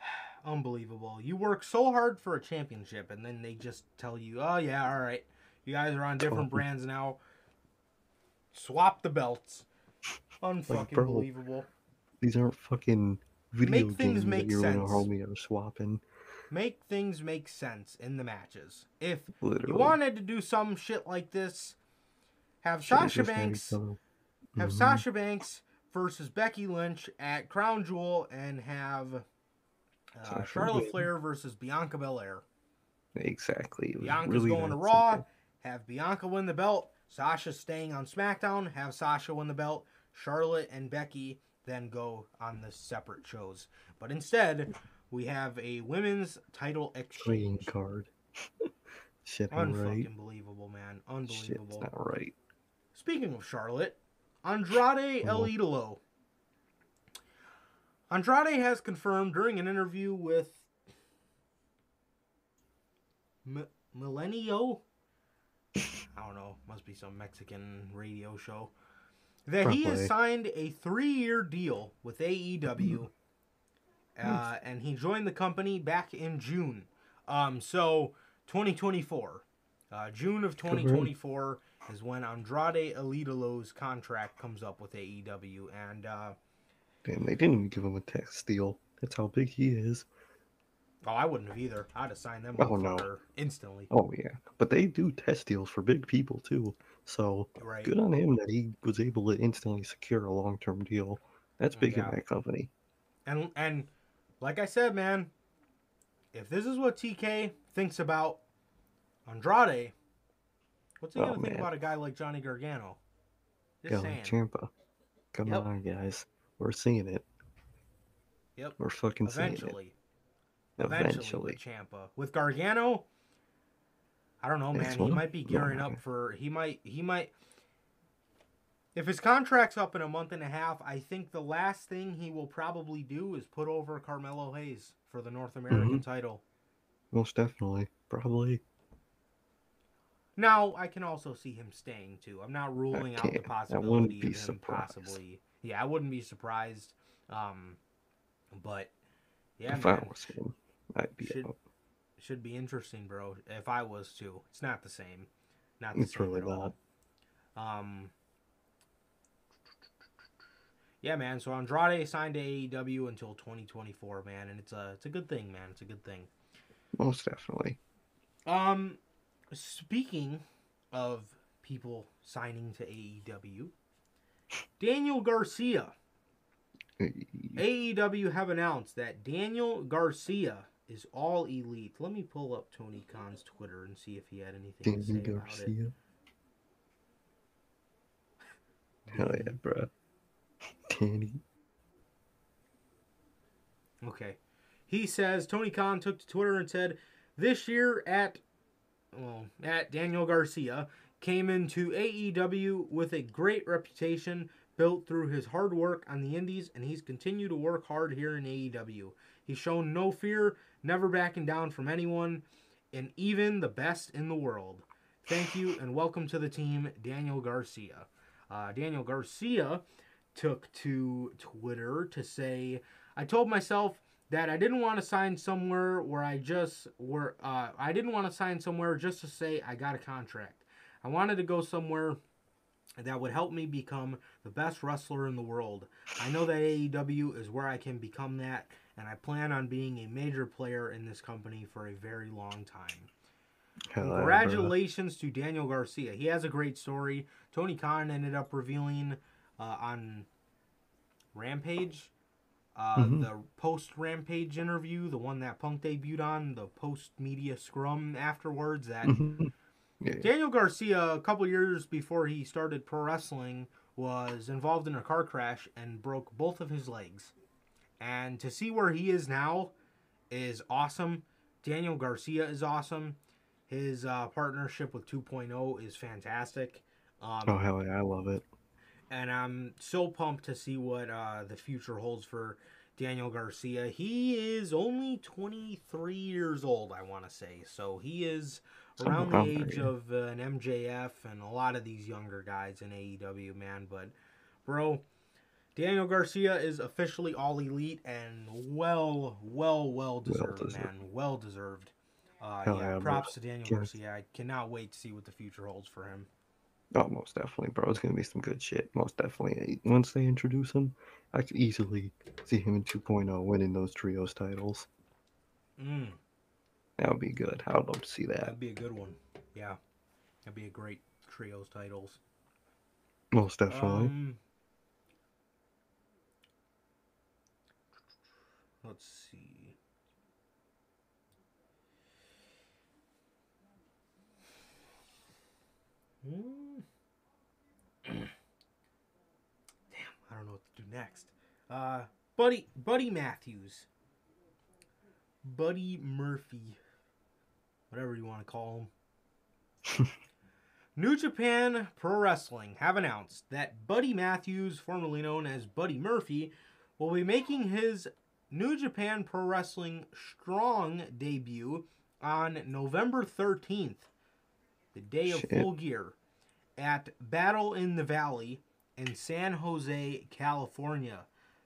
<sighs> Unbelievable. You work so hard for a championship and then they just tell you, oh yeah, alright. You guys are on different Totally. brands now. Swap the belts. Unfucking bro, believable. These aren't fucking video Make things games make that you're gonna sense. hold me or swapping. Make things make sense in the matches. If Literally. you wanted to do some shit like this, have Should've Sasha Banks other. have. Sasha Banks versus Becky Lynch at Crown Jewel and have uh, Charlotte. Flair versus Bianca Belair. Exactly. Bianca's really going to Raw. simple. Have Bianca win the belt. Sasha staying on SmackDown. Have Sasha win the belt. Charlotte and Becky then go on the separate shows. But instead, we have a women's title Trading exchange. card. <laughs> Shit right. Unfucking believable, man. Shit's not right. Speaking of Charlotte, Andrade El Oh. Idolo. Andrade has confirmed during an interview with M- Milenio. I don't know, must be some Mexican radio show. That he has signed a three-year deal with AEW, <clears throat> uh, and he joined the company back in June. Um, so 2024, uh, June of 2024 is when Andrade El Idolo's contract comes up with AEW, and uh, Damn, they didn't even give him a text deal. That's how big he is. oh, I wouldn't have either. I'd have signed them Oh, no. instantly. Oh yeah, but they do test deals for big people too. So Right. good on him that he was able to instantly secure a long-term deal. That's big Yeah. in that company. And and like I said, man, if this is what TK thinks about Andrade, what's he Oh, gonna think about a guy like Johnny Gargano? Just Go saying. Ciampa. Come Yep. on, guys. We're seeing it. Yep. We're fucking seeing it. Eventually Eventually. with Ciampa. With Gargano, I don't know, It's man. He one- might be gearing no, up for he might he might if his contract's up in a month and a half, I think the last thing he will probably do is put over Carmelo Hayes for the North American Mhm. title. Most definitely. Probably. Now, I can also see him staying too. I'm not ruling out the. Possibility wouldn't of be him surprised. possibly. Yeah, I wouldn't be surprised. Um, but yeah, if man, I was him, I'd be Should- out. should be interesting, bro. If I was too, it's not the same. Not the It's same really at all. Um. Yeah, man. So Andrade signed to AEW until 2024, man, and it's a it's a good thing, man. It's a good thing. Most definitely. Um, speaking of people signing to AEW, Daniel Garcia. AEW have announced that Daniel Garcia is all elite. Let me pull up Tony Khan's Twitter and see if he had anything to say Danny about it. Garcia. Hell yeah, bruh. Danny. Okay. He says Tony Khan took to Twitter and said, "This year at well, at Daniel Garcia came into AEW with a great reputation built through his hard work on the indies and he's continued to work hard here in AEW. He's shown no fear, never backing down from anyone, and even the best in the world. Thank you and welcome to the team, Daniel Garcia." Uh, Daniel Garcia took to Twitter to say, I told myself that I didn't want to sign somewhere where I just were uh, I didn't want to sign somewhere just to say I got a contract. I wanted to go somewhere that would help me become the best wrestler in the world. I know that AEW is where I can become that and I plan on being a major player in this company for a very long time. Hell yeah, bruh. Congratulations to Daniel Garcia. He has a great story. Tony Khan ended up revealing uh, on Rampage, uh, Mhm. the post Rampage interview, the one that Punk debuted on, the post media scrum afterwards, that <laughs> Mhm. yeah. Daniel Garcia, a couple years before he started pro wrestling, was involved in a car crash and broke both of his legs. And to see where he is now is awesome. Daniel Garcia is awesome. His uh, partnership with 2.0 is fantastic. Um, Oh hell yeah, I love it. And I'm so pumped to see what uh, the future holds for Daniel Garcia. He is only 23 years old, I want to say, so he is around the age of uh, an MJF and a lot of these younger guys in AEW, man. But, bro, Daniel Garcia is officially all elite and well, well, well deserved, deserved. man. Well deserved. Uh, yeah, props to Daniel. Garcia. I cannot wait to see what the future holds for him. Oh, most definitely, bro. It's gonna be some good shit. Most definitely. Once they introduce him, I could easily see him in 2.0 winning those trios titles. Mm. That would be good. I would love to see that. That'd be a good one. Yeah. That'd be a great trios titles. Most definitely. Um, let's see. Hmm. Damn, I don't know what to do next. Uh, Buddy Buddy Matthews, Buddy Murphy, whatever you want to call him. <laughs> New Japan Pro Wrestling have announced that Buddy Matthews, formerly known as Buddy Murphy, will be making his New Japan Pro Wrestling Strong debut on November 13th, the day of Shit. full gear, at Battle in the Valley in San Jose, California.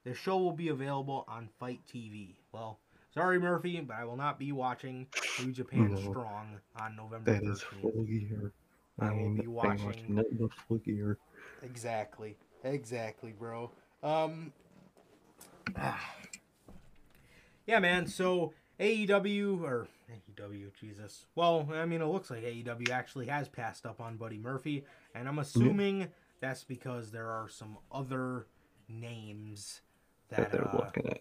The show will be available on FITE TV. Well, sorry Murphy, but I will not be watching New Japan No. Strong on November That is 13th. full gear. I I will be watching- watching full gear. Exactly. Exactly, bro. Um <sighs> Yeah, man. So AEW or AEW, Jesus. Well, I mean, it looks like AEW actually has passed up on Buddy Murphy, and I'm assuming that's because there are some other names That that, they're uh, looking at.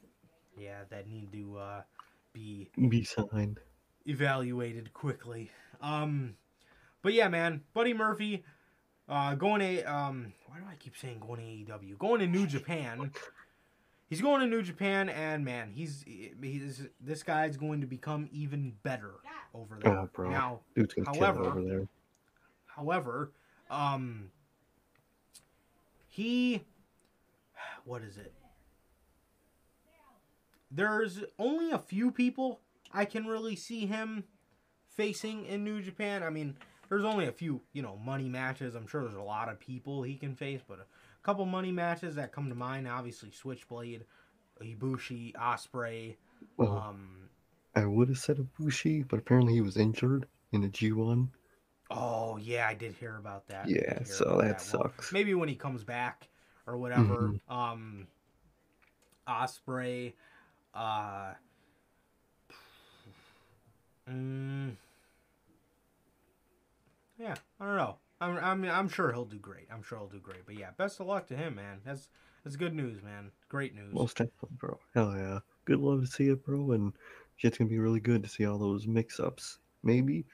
yeah, that need to uh, be Be signed. evaluated quickly. Um, but yeah, man, Buddy Murphy, uh, going a um, why do I keep saying going to AEW? Going to New Japan. He's going to New Japan, and man, he's he's this guy's going to become even better over there. Oh, bro. Now, However- over there. However, um, he, what is it? There's only a few people I can really see him facing in New Japan. I mean, there's only a few, you know, money matches. I'm sure there's a lot of people he can face, but a couple money matches that come to mind. Obviously, Switchblade, Ibushi, Osprey. Well, Um, I would have said Ibushi, but apparently he was injured in a G1. Oh yeah, I did hear about that. Yeah, so that Well, sucks. maybe when he comes back or whatever. Mhm. Um, Osprey. Uh, mm, yeah, I don't know. I'm, I'm I'm sure he'll do great. I'm sure he'll do great. But yeah, best of luck to him, man. That's that's good news, man. Great news. Most definitely, bro. Hell yeah. Good love to see it, bro. And shit's gonna be really good to see all those mix ups. Maybe,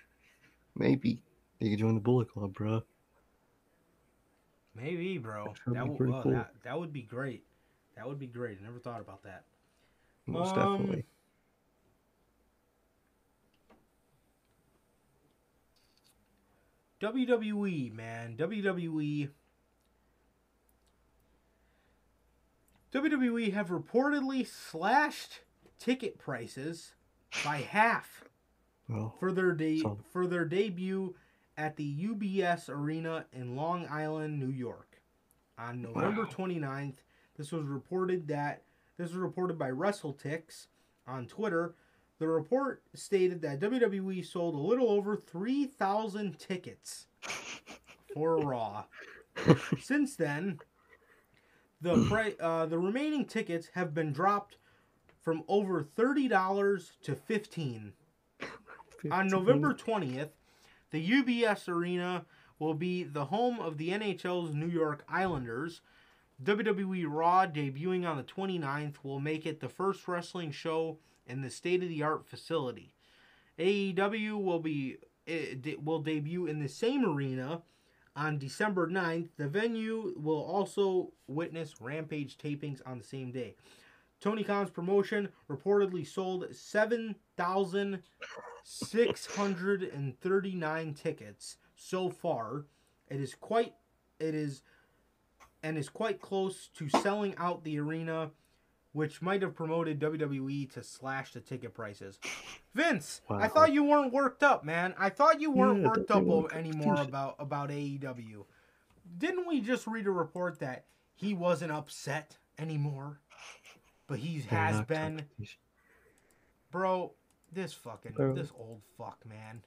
maybe you can join the Bullet Club, bro. Maybe, bro. Gonna That would well, cool. that, that would be great. That would be great. I never thought about that. Most Um, definitely. WWE, man. WWE. WWE have reportedly slashed ticket prices by half Well, for their de- So- for their debut at the UBS Arena in Long Island, New York on November Wow. 29th. This was reported that this was reported by WrestleTix on Twitter. The report stated that WWE sold a little over 3,000 tickets <laughs> for Raw. Since then, the <clears throat> pri- uh, the remaining tickets have been dropped from over thirty dollars to fifteen. <laughs> On November 20th, the UBS Arena will be the home of the NHL's New York Islanders. WWE Raw, debuting on the 29th, will make it the first wrestling show in the state of the art facility. AEW will be eh, it will debut in the same arena on December 9th. The venue will also witness Rampage tapings on the same day. Tony Khan's promotion reportedly sold 7,639 tickets so far. It is quite it is and is quite close to selling out the arena which might have promoted WWE to slash the ticket prices. Vince, I thought you weren't worked up, man. I thought you weren't Yeah, worked up get o- worked up. anymore about about AEW. Didn't we just read a report that he wasn't upset anymore? But he They're has been, bro. This fucking Bro. this old fuck, man.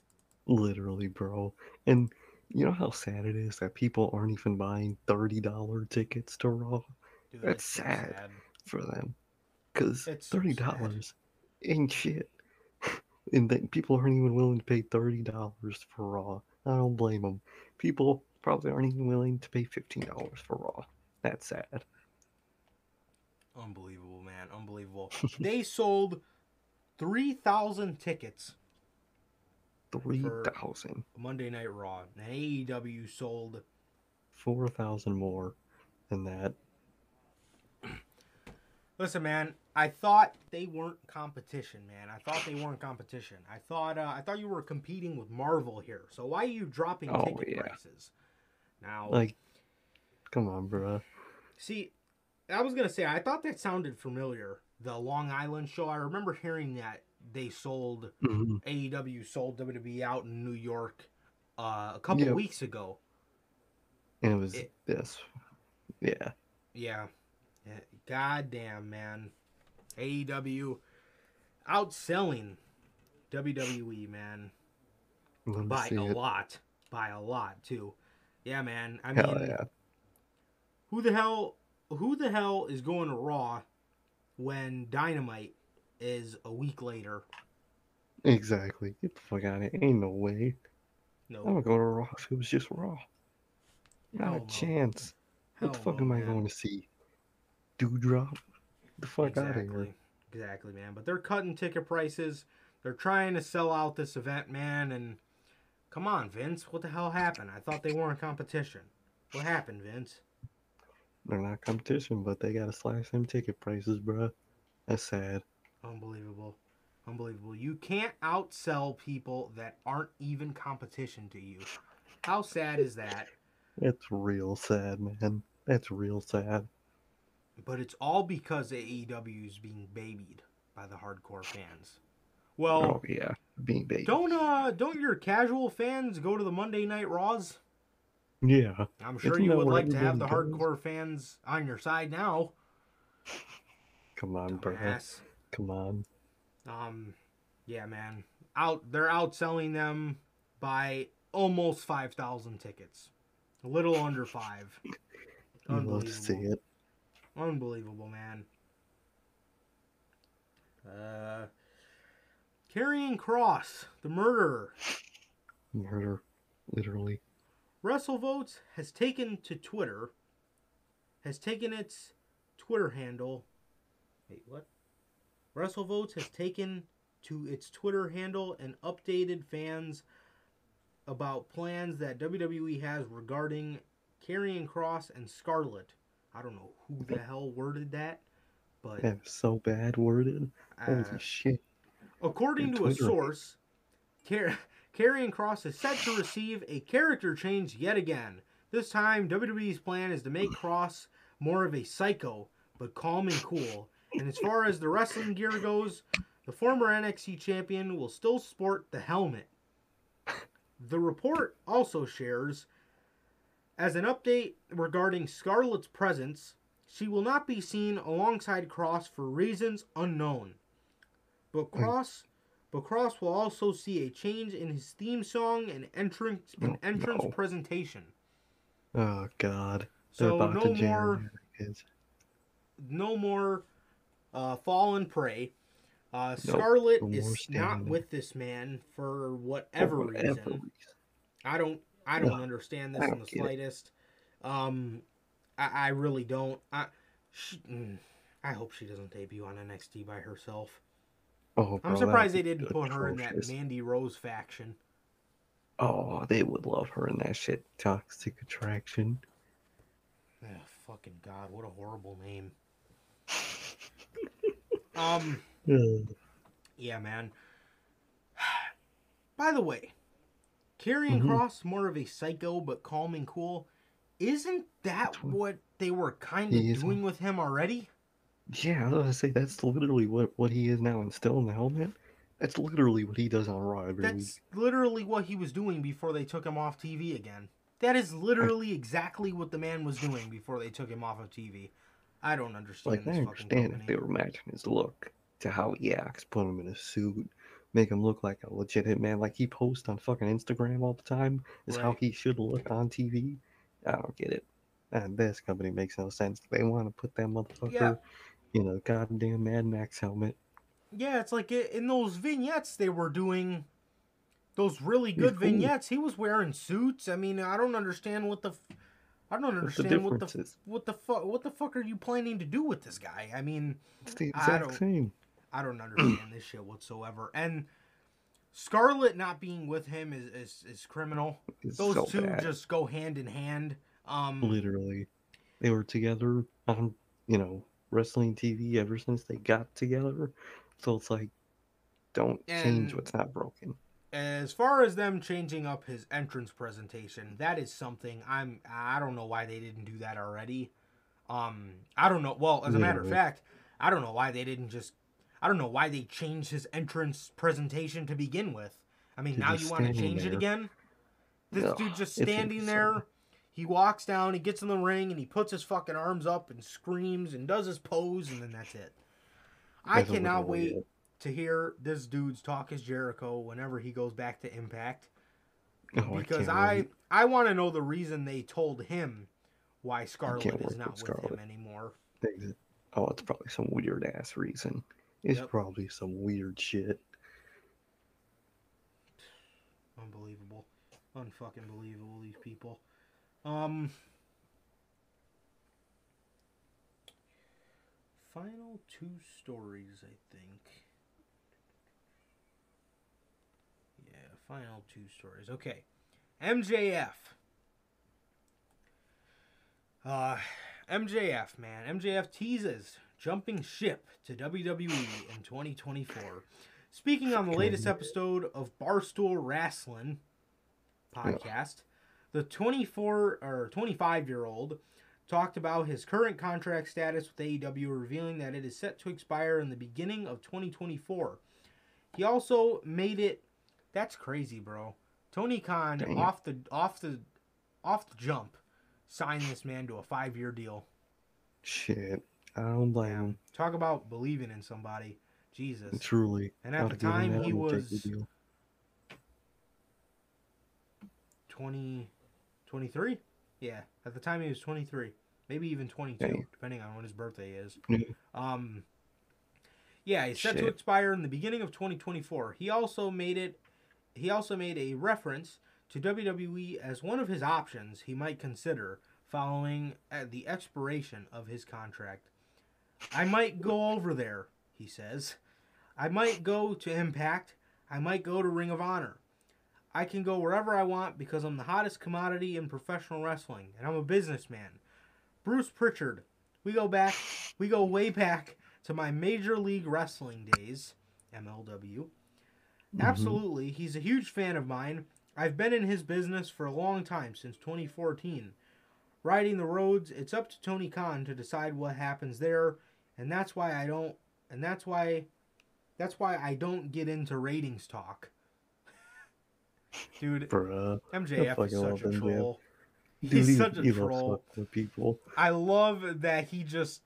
Literally, bro. And you know how sad it is that people aren't even buying $30 tickets to Raw Dude, That's so sad. for them? Because $30 ain't shit. <laughs> and then people aren't even willing to pay $30 for Raw. I don't blame them. People probably aren't even willing to pay $15 for Raw. That's sad. Unbelievable, man. Unbelievable. they sold 3,000 tickets 3,000. Monday Night Raw. And AEW sold 4,000 more than that. <clears throat> Listen, man. I thought they weren't competition, man. I thought they weren't competition. I thought uh, I thought you were competing with Marvel here. So why are you dropping Oh, ticket yeah. prices? Now, Like, come on, bro. see, I was gonna say I thought that sounded familiar. The Long Island show. I remember hearing that they sold Mhm. AEW sold WWE out in New York uh, a couple Yep. weeks ago. And it was It- this. Yeah. Yeah. yeah. God damn, man. AEW outselling WWE, man. By a it. lot. By a lot, too. Yeah, man. I Hell mean, yeah. who the hell who the hell is going to Raw when Dynamite is a week later? Exactly. Get the fuck out of here. Ain't no way. No. I'm gonna go to Raw if it was just Raw. Not Hell a no. chance. What the fuck no, am I man. going to see? Doudrop? Get the fuck out of exactly. here. Exactly, man. But they're cutting ticket prices. They're trying to sell out this event, man. And come on, Vince. What the hell happened? I thought they weren't competition. What happened, Vince? They're not competition, but they gotta slash them ticket prices, bruh. That's sad. Unbelievable. Unbelievable. You can't outsell people that aren't even competition to you. How sad is that? That's real sad, man. That's real sad. But it's all because AEW is being babied by the hardcore fans. Well, oh yeah, being bait. don't uh don't your casual fans go to the Monday Night Raws? Yeah, I'm sure Isn't you would like to have the goes? hardcore fans on your side now. come on. Dumbass. Come on. Um, yeah, man. Out they're outselling them by almost five thousand tickets. A little under five. <laughs> You love to see Unbelievable. it. Unbelievable, man. Uh, Karrion Kross, the murderer. Murder, literally. WrestleVotes has taken to Twitter, has taken its Twitter handle. Wait, what? WrestleVotes has taken to its Twitter handle and updated fans about plans that WWE has regarding Karrion Kross and Scarlett. I don't know who the hell worded that, but That is so bad worded. uh, Holy shit. According to a source, Car- Karrion Kross is set to receive a character change yet again. This time, WWE's plan is to make Kross more of a psycho, but calm and cool. And as far as the wrestling gear goes, the former NXT champion will still sport the helmet. The report also shares as an update regarding Scarlett's presence, she will not be seen alongside Kross for reasons unknown. But hmm. Kross, but Kross will also see a change in his theme song and entrance and Oh, entrance no. presentation. Oh god. They're So no more, no more, uh, fall and pray. Uh, Nope, Scarlett no is not with this man for For whatever whatever reason. reason. I don't I don't Ugh, understand this in the get it. slightest. Um, I, I really don't. I she, mm, I hope she doesn't debut on NXT by herself. Oh, I'm surprised they didn't put her in that. Mandy Rose faction. Oh, they would love her in that shit. Toxic attraction. Oh, fucking god, what a horrible name. um, <sighs> yeah, man. <sighs> By the way, Karrion Mhm. Kross more of a psycho but calm and cool. Isn't that what they were kind of doing with him already? Yeah, I was gonna say that's literally what what he is now and still in the helmet. That's literally what he does on Raw every week. That's literally what he was doing before they took him off TV again. That is literally exactly what the man was doing before they took him off of TV. I don't understand Like this I fucking understand if they were matching his look to how he acts, put him in a suit, make him look like a legit hitman, like he posts on fucking Instagram all the time, is how he should look on TV. I don't get it. And this company makes no sense. They want to put that motherfucker Yeah. In a goddamn Mad Max helmet. Yeah, it's like in those vignettes they were doing those really good vignettes. He was wearing suits. I mean, I don't understand what the f- I don't understand what the what the fuck what the fuck are you planning to do with this guy? I mean, It's the I don't- same. I don't understand this shit whatsoever. And Scarlett not being with him is is, is criminal. It's Those so two bad. just go hand in hand. Um, Literally. They were together on, you know, wrestling TV ever since they got together. So it's like, don't change what's not broken. As far as them changing up his entrance presentation, that is something I'm I don't know why they didn't do that already. Um I don't know. Well, as a matter of fact, I don't know why they didn't just I don't know why they changed his entrance presentation to begin with. I mean, now you want to change it again? This dude just standing there. He walks down, he gets in the ring, and he puts his fucking arms up and screams and does his pose, and then that's it. I That's cannot wait it. to hear this dude's Talk Is Jericho whenever he goes back to Impact Oh, because I wait. I, want to know the reason they told him why Scarlett can't is not with him Scarlett. anymore. Oh, it's probably some weird ass reason. It's Yep. probably some weird shit. Unbelievable, unfucking believable. These people. Um. Final two stories, I think. Yeah, final two stories. Okay. MJF. Uh, MJF, man. MJF teases jumping ship to WWE in 2024. Speaking on the latest episode of Barstool Wrestling podcast, the 24 or 25 year old talked about his current contract status with AEW, revealing that it is set to expire in the beginning of 2024. He also made it. That's crazy, bro. Tony Khan Damn. off the off the off the jump signed this man to a five year deal. Shit. I don't blame him. Talk about believing in somebody. Jesus. Truly. And at the time, he one, take the was deal. 20, 23? Yeah, at the time he was 23. Maybe even 22, Dang. depending on when his birthday is. Yeah. Um, yeah, he's set to expire in the beginning of 2024. He also made it. He also made a reference to WWE as one of his options he might consider following uh, the expiration of his contract. I might go over there, he says. I might go to Impact. I might go to Ring of Honor. I can go wherever I want because I'm the hottest commodity in professional wrestling and I'm a businessman. Bruce Pritchard. We go back, we go way back to my Major League Wrestling days, MLW. Mhm. Absolutely, he's a huge fan of mine. I've been in his business for a long time, since 2014. Riding the roads, it's up to Tony Khan to decide what happens there, and that's why I don't and that's why that's why I don't get into ratings talk. Dude, Bruh. MJF is such a MJF. troll. Dude, He's he, such a he troll. people. I love that he just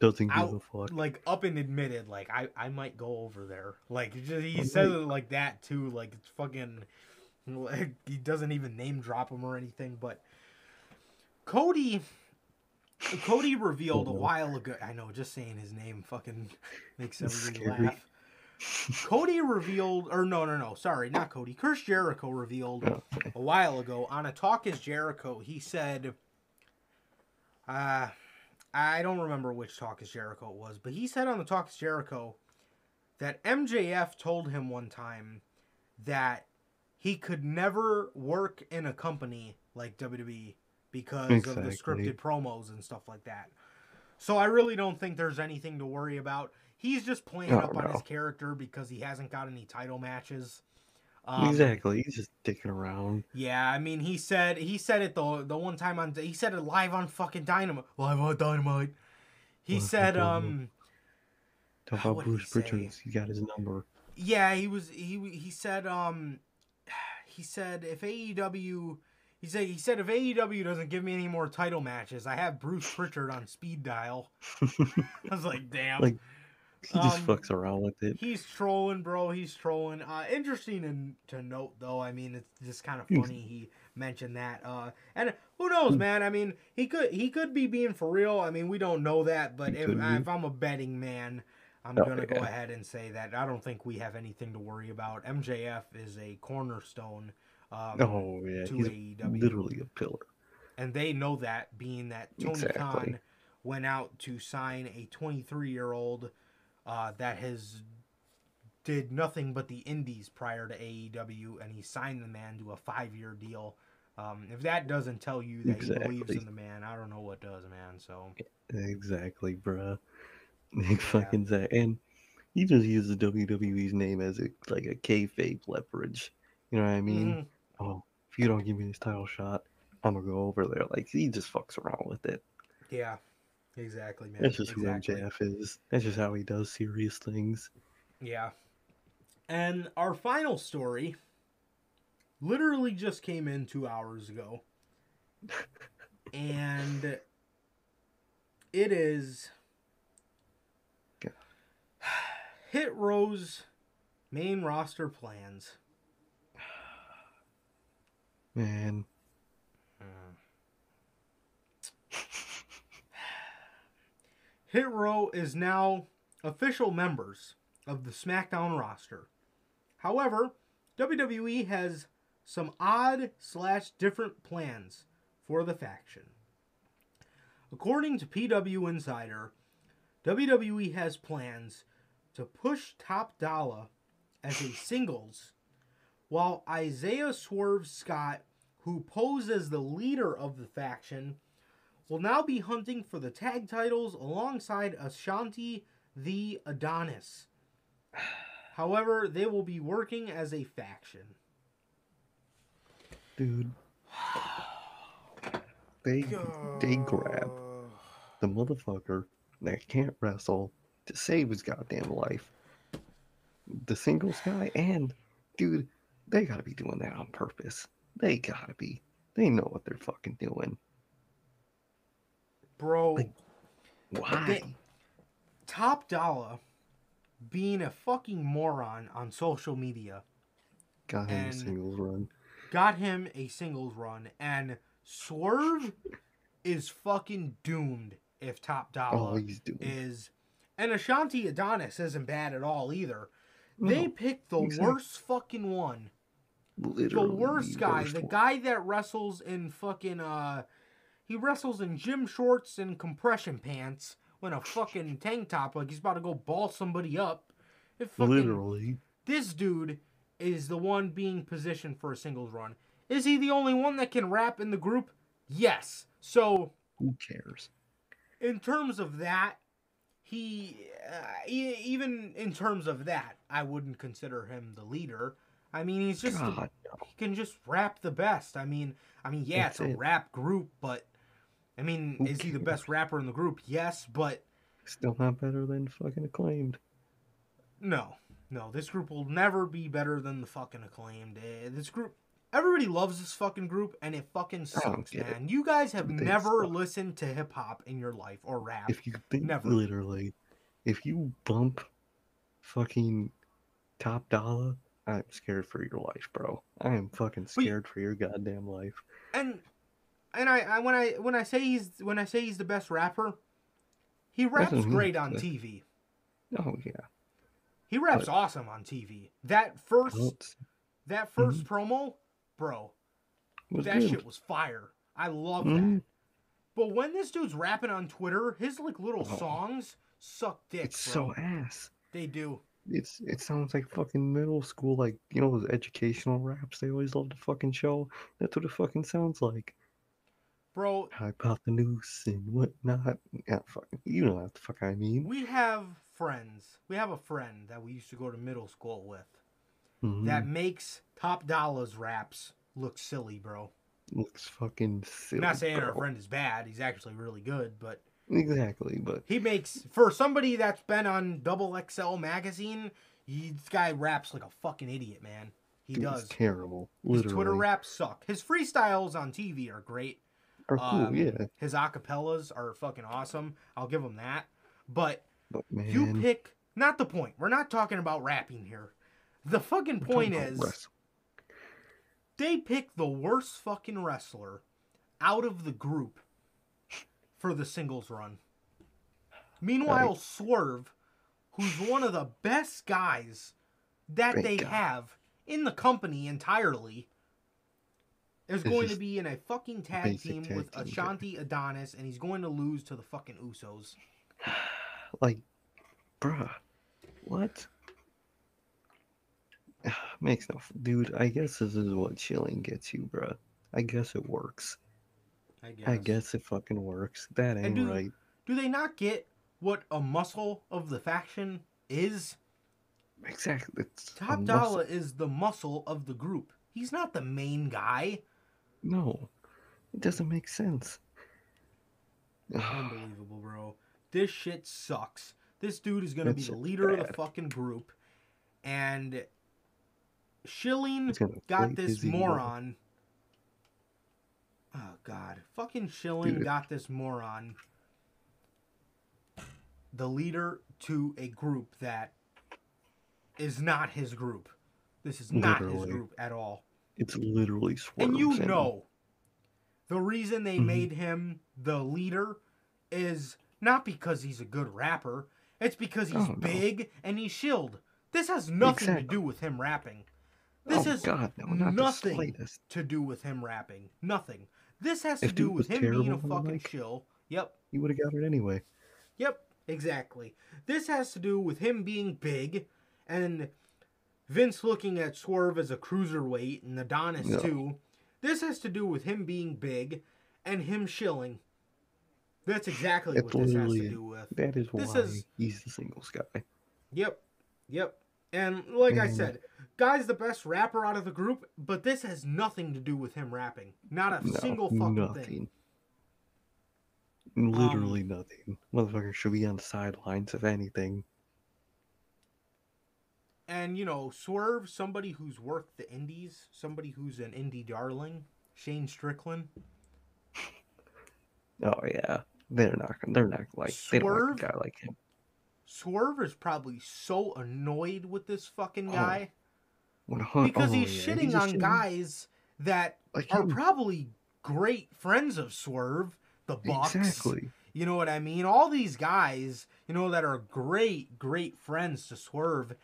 Doesn't give out a fuck. like up and admitted like I I might go over there. Like he just, he Oh, says it like that too. Like it's fucking. Like, he doesn't even name drop him or anything, but Cody. Cody <laughs> revealed a Oh, no. while ago. I know, just saying his name fucking <laughs> makes everybody laugh. Cody revealed, or no, no, no, sorry, not Cody. Chris Jericho revealed Oh, a while ago on a Talk Is Jericho. He said, uh, I don't remember which Talk Is Jericho it was, but he said on the Talk Is Jericho that MJF told him one time that he could never work in a company like WWE because of the scripted promos and stuff like that. So I really don't think there's anything to worry about. He's just playing Oh, up on his character because he hasn't got any title matches. Um, exactly. He's just dicking around. yeah, I mean, he said he said it the the one time on he said it live on fucking Dynamite, live on Dynamite. He said, um, Talk about he Bruce Pritchard. say? He got his number. yeah, he was he he said um, he said if AEW, he said he said if AEW doesn't give me any more title matches, I have Bruce Pritchard on speed dial. <laughs> I was like, damn. Like, He just Um, fucks around with it. He's trolling, bro. He's trolling. Uh, interesting in, to note, though. I mean, it's just kind of funny he mentioned that. Uh, and who knows, man? I mean, he could he could be being for real. I mean, we don't know that. But if, if I'm a betting man, I'm Oh, gonna go ahead and say that I don't think we have anything to worry about. MJF is a cornerstone. Um, Oh yeah, to he's AEW. literally a pillar. and they know that being that Tony Exactly. Khan went out to sign a 23 year old uh, that has did nothing but the indies prior to AEW and he signed the man to a five year deal Um, if that doesn't tell you that he believes in the man, I don't know what does, man. So Exactly, bruh. <laughs> Fucking say, and he just the WWE's name as a like a kayfabe leverage. You know what I mean? mhm. Oh, if you don't give me this title shot, I'm gonna go over there. Like he just fucks around with it. yeah, exactly, man. That's just exactly. who MJF is. That's just how he does serious things. Yeah. And our final story literally just came in two hours ago. <laughs> and it is Go. <sighs> Hit Row's main roster plans. Man, Hit Row is now official members of the SmackDown roster. However, WWE has some odd slash different plans for the faction. According to PW Insider, WWE has plans to push Top Dollar as a singles, while Isaiah Swerve Scott, who posed as the leader of the faction, will now be hunting for the tag titles alongside Ashante the Adonis. <sighs> However, they will be working as a faction. dude. They they grab the motherfucker that can't wrestle to save his goddamn life. The singles guy and dude, they gotta be doing that on purpose. They gotta be. They know what they're fucking doing. Bro, Like- Why? They- Top Dollar being a fucking moron on social media Got him a singles run. got him a singles run, and Swerve is fucking doomed if Top Oh, Dollar doing. is. And Ashante Adonis isn't bad at all either. They No, picked the exactly. worst fucking one. literally the worst guy, worst the guy that wrestles in fucking uh he wrestles in gym shorts and compression pants when a fucking tank top like he's about to go ball somebody up. It fucking, Literally. This dude is the one being positioned for a singles run. Is he the only one that can rap in the group? Yes. So Who cares? in terms of that, he uh, e- even in terms of that, I wouldn't consider him the leader. I mean, he's just God, no. he can just rap the best. I mean, I mean, yeah, That's it's a it. rap group, but I mean, Who is he the best rapper in the group? Yes, but Still not better than fucking acclaimed. no, no, this group will never be better than the fucking acclaimed. Eh, This group, everybody loves this fucking group, and it fucking sucks, get it. man. You guys have They never suck. listened to hip hop in your life or rap. If you think Never. literally, if you bump fucking top dollar, I'm scared for your life, bro. I am fucking scared for your goddamn life. and and I, I when I when I say he's when I say he's the best rapper, he raps doesn't great on. TV. Oh yeah. He raps awesome on TV. That first that 1st promo, bro, that good. shit was fire. I love Mhm. that. But when this dude's rapping on Twitter, his like little Oh. songs suck dick, It's bro. so ass. they do. It's it sounds like fucking middle school, like you know those educational raps they always love to fucking show. That's what it fucking sounds like. Bro, Hypotenuse and whatnot. Yeah, fucking, you know what the fuck I mean. we have friends. We have a friend that we used to go to middle school with Mhm. that makes Top Dollars raps look silly, bro. looks fucking silly. I'm not saying our friend is bad. He's actually really good, but Exactly, but he makes for somebody that's been on Double XL magazine. He, this guy raps like a fucking idiot, man. He dude, does. terrible. His Twitter raps suck. His freestyles on TV are great. Are cool, um, yeah. His acapellas are fucking awesome. I'll give him that. But But you pick not the point. We're not talking about rapping here. The fucking we're point is wrestling. they pick the worst fucking wrestler out of the group for the singles run. Meanwhile, Right. Swerve, who's one of the best guys that Great they guy. have in the company entirely, is It's going to be in a fucking tag team tag with team. Ashante Adonis, and he's going to lose to the fucking Usos. <sighs> like, bruh, what? <sighs> Makes no, f- dude. I guess this is what chilling gets you, bruh. I guess it works. I guess. I guess it fucking works. That ain't do- right. Do they not get what a muscle of the faction is? Exactly. It's Top Dollar is the muscle of the group. He's not the main guy. No, it doesn't make sense. <sighs> Unbelievable, bro. This shit sucks. This dude is gonna be the leader of the fucking group, and Schilling got this moron. Oh God, fucking Schilling Dude. got this moron. The leader to a group that is not his group. This is not his group at all. It's literally swerves. And you know, the reason they Mhm. made him the leader is not because he's a good rapper. It's because he's Oh, no. big and he's shilled. This has nothing to do with him rapping. This oh has God, no, not nothing to do with him rapping. Nothing. This has to do with him being a terrible on the fucking mic- shill. Yep. You would have got it anyway. Yep, exactly. This has to do with him being big and Vince looking at Swerve as a cruiserweight and Adonis No. too. This has to do with him being big and him shilling. That's exactly It's what this has to do with. That is This why is- he's the singles guy. Yep. Yep. And like I Mhm. said, guy's the best rapper out of the group, but this has nothing to do with him rapping. Not a No, single fucking nothing. thing. Literally nothing. Motherfucker should be on the sidelines if anything. And you know, Swerve, somebody who's worked the indies, somebody who's an indie darling, Shane Strickland. <laughs> Oh yeah, they're not. They're not like they don't Swerve? like a guy like him. Swerve is probably so annoyed with this fucking Oh, guy What because oh, he's yeah, shitting just on guys that like are him. probably great friends of Swerve, the Bucks. Exactly. You know what I mean? All these guys, you know, that are great, great friends to Swerve.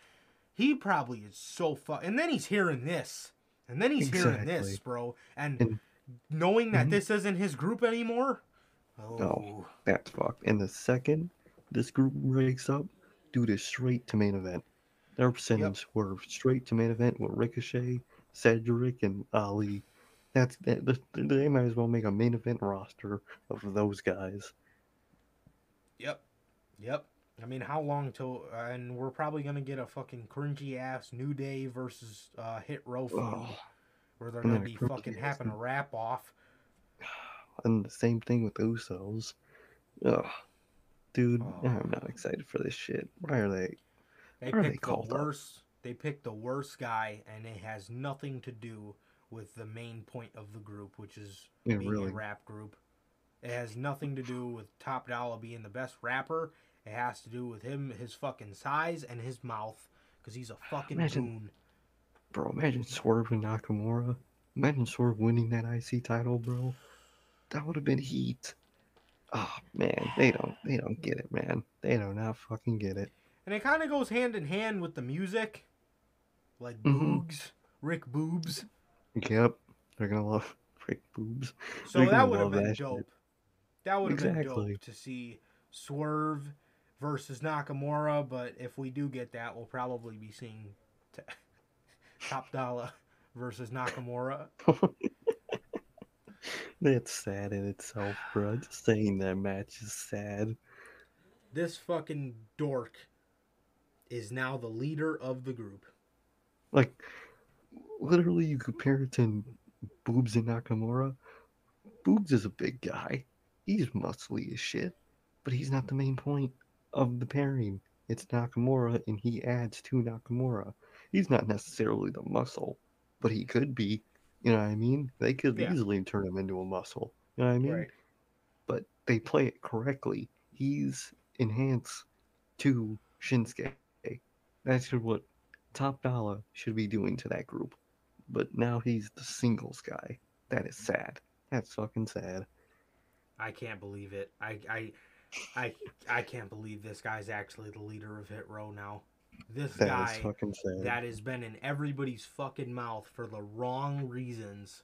He probably is so fuck. And then he's hearing this, and then he's hearing this, bro. And, And- knowing that Mhm. this isn't his group anymore. Oh, No. That's fucked. And the second this group breaks up, dude is straight to main event. They're sending. Swerve straight to main event with Ricochet, Cedric, and Ali. That's that. th- They might as well make a main event roster of those guys. Yep. Yep. I mean, how long till? And we're probably gonna get a fucking cringy ass New Day versus uh, Hit Row feud, where they're gonna be fucking having a rap off. and the same thing with Usos. Ugh, dude, Oh. I'm not excited for this shit. Why are they? They are they picked the called up? worst. They picked the worst guy, and it has nothing to do with the main point of the group, which is Yeah, being really. a rap group. It has nothing to do with Top Dollar being the best rapper. It has to do with him, his fucking size, and his mouth, because he's a fucking Imagine- goon. Bro, imagine Swerve and Nakamura. Imagine Swerve winning that IC title, bro. That would have been heat. Oh man, they don't they don't get it, man. They do not fucking get it. And it kind of goes hand in hand with the music, like Mhm. Boogs, Rick Boogs. Yep, they're gonna love <laughs> Rick boobs. So that would have been that shit. That would have been dope to see Swerve versus Nakamura. But if we do get that, we'll probably be seeing t- <laughs> Top Dollar versus Nakamura. <laughs> That's sad in itself, bro. Just saying that match is sad. This fucking dork is now the leader of the group. Like, literally, you compare it to Boogs and Nakamura. Boogs is a big guy. He's muscly as shit, but he's not the main point of the pairing. It's Nakamura, and he adds to Nakamura. He's not necessarily the muscle, but he could be. You know what I mean? They could Yeah. easily turn him into a muscle. You know what I mean? But they play it correctly. He's enhanced to Shinsuke. That's what Top Dollar should be doing to that group. But now he's the singles guy. That is sad. That's fucking sad. I can't believe it. I I I I can't believe this guy's actually the leader of Hit Row now. This That guy that has been in everybody's fucking mouth for the wrong reasons.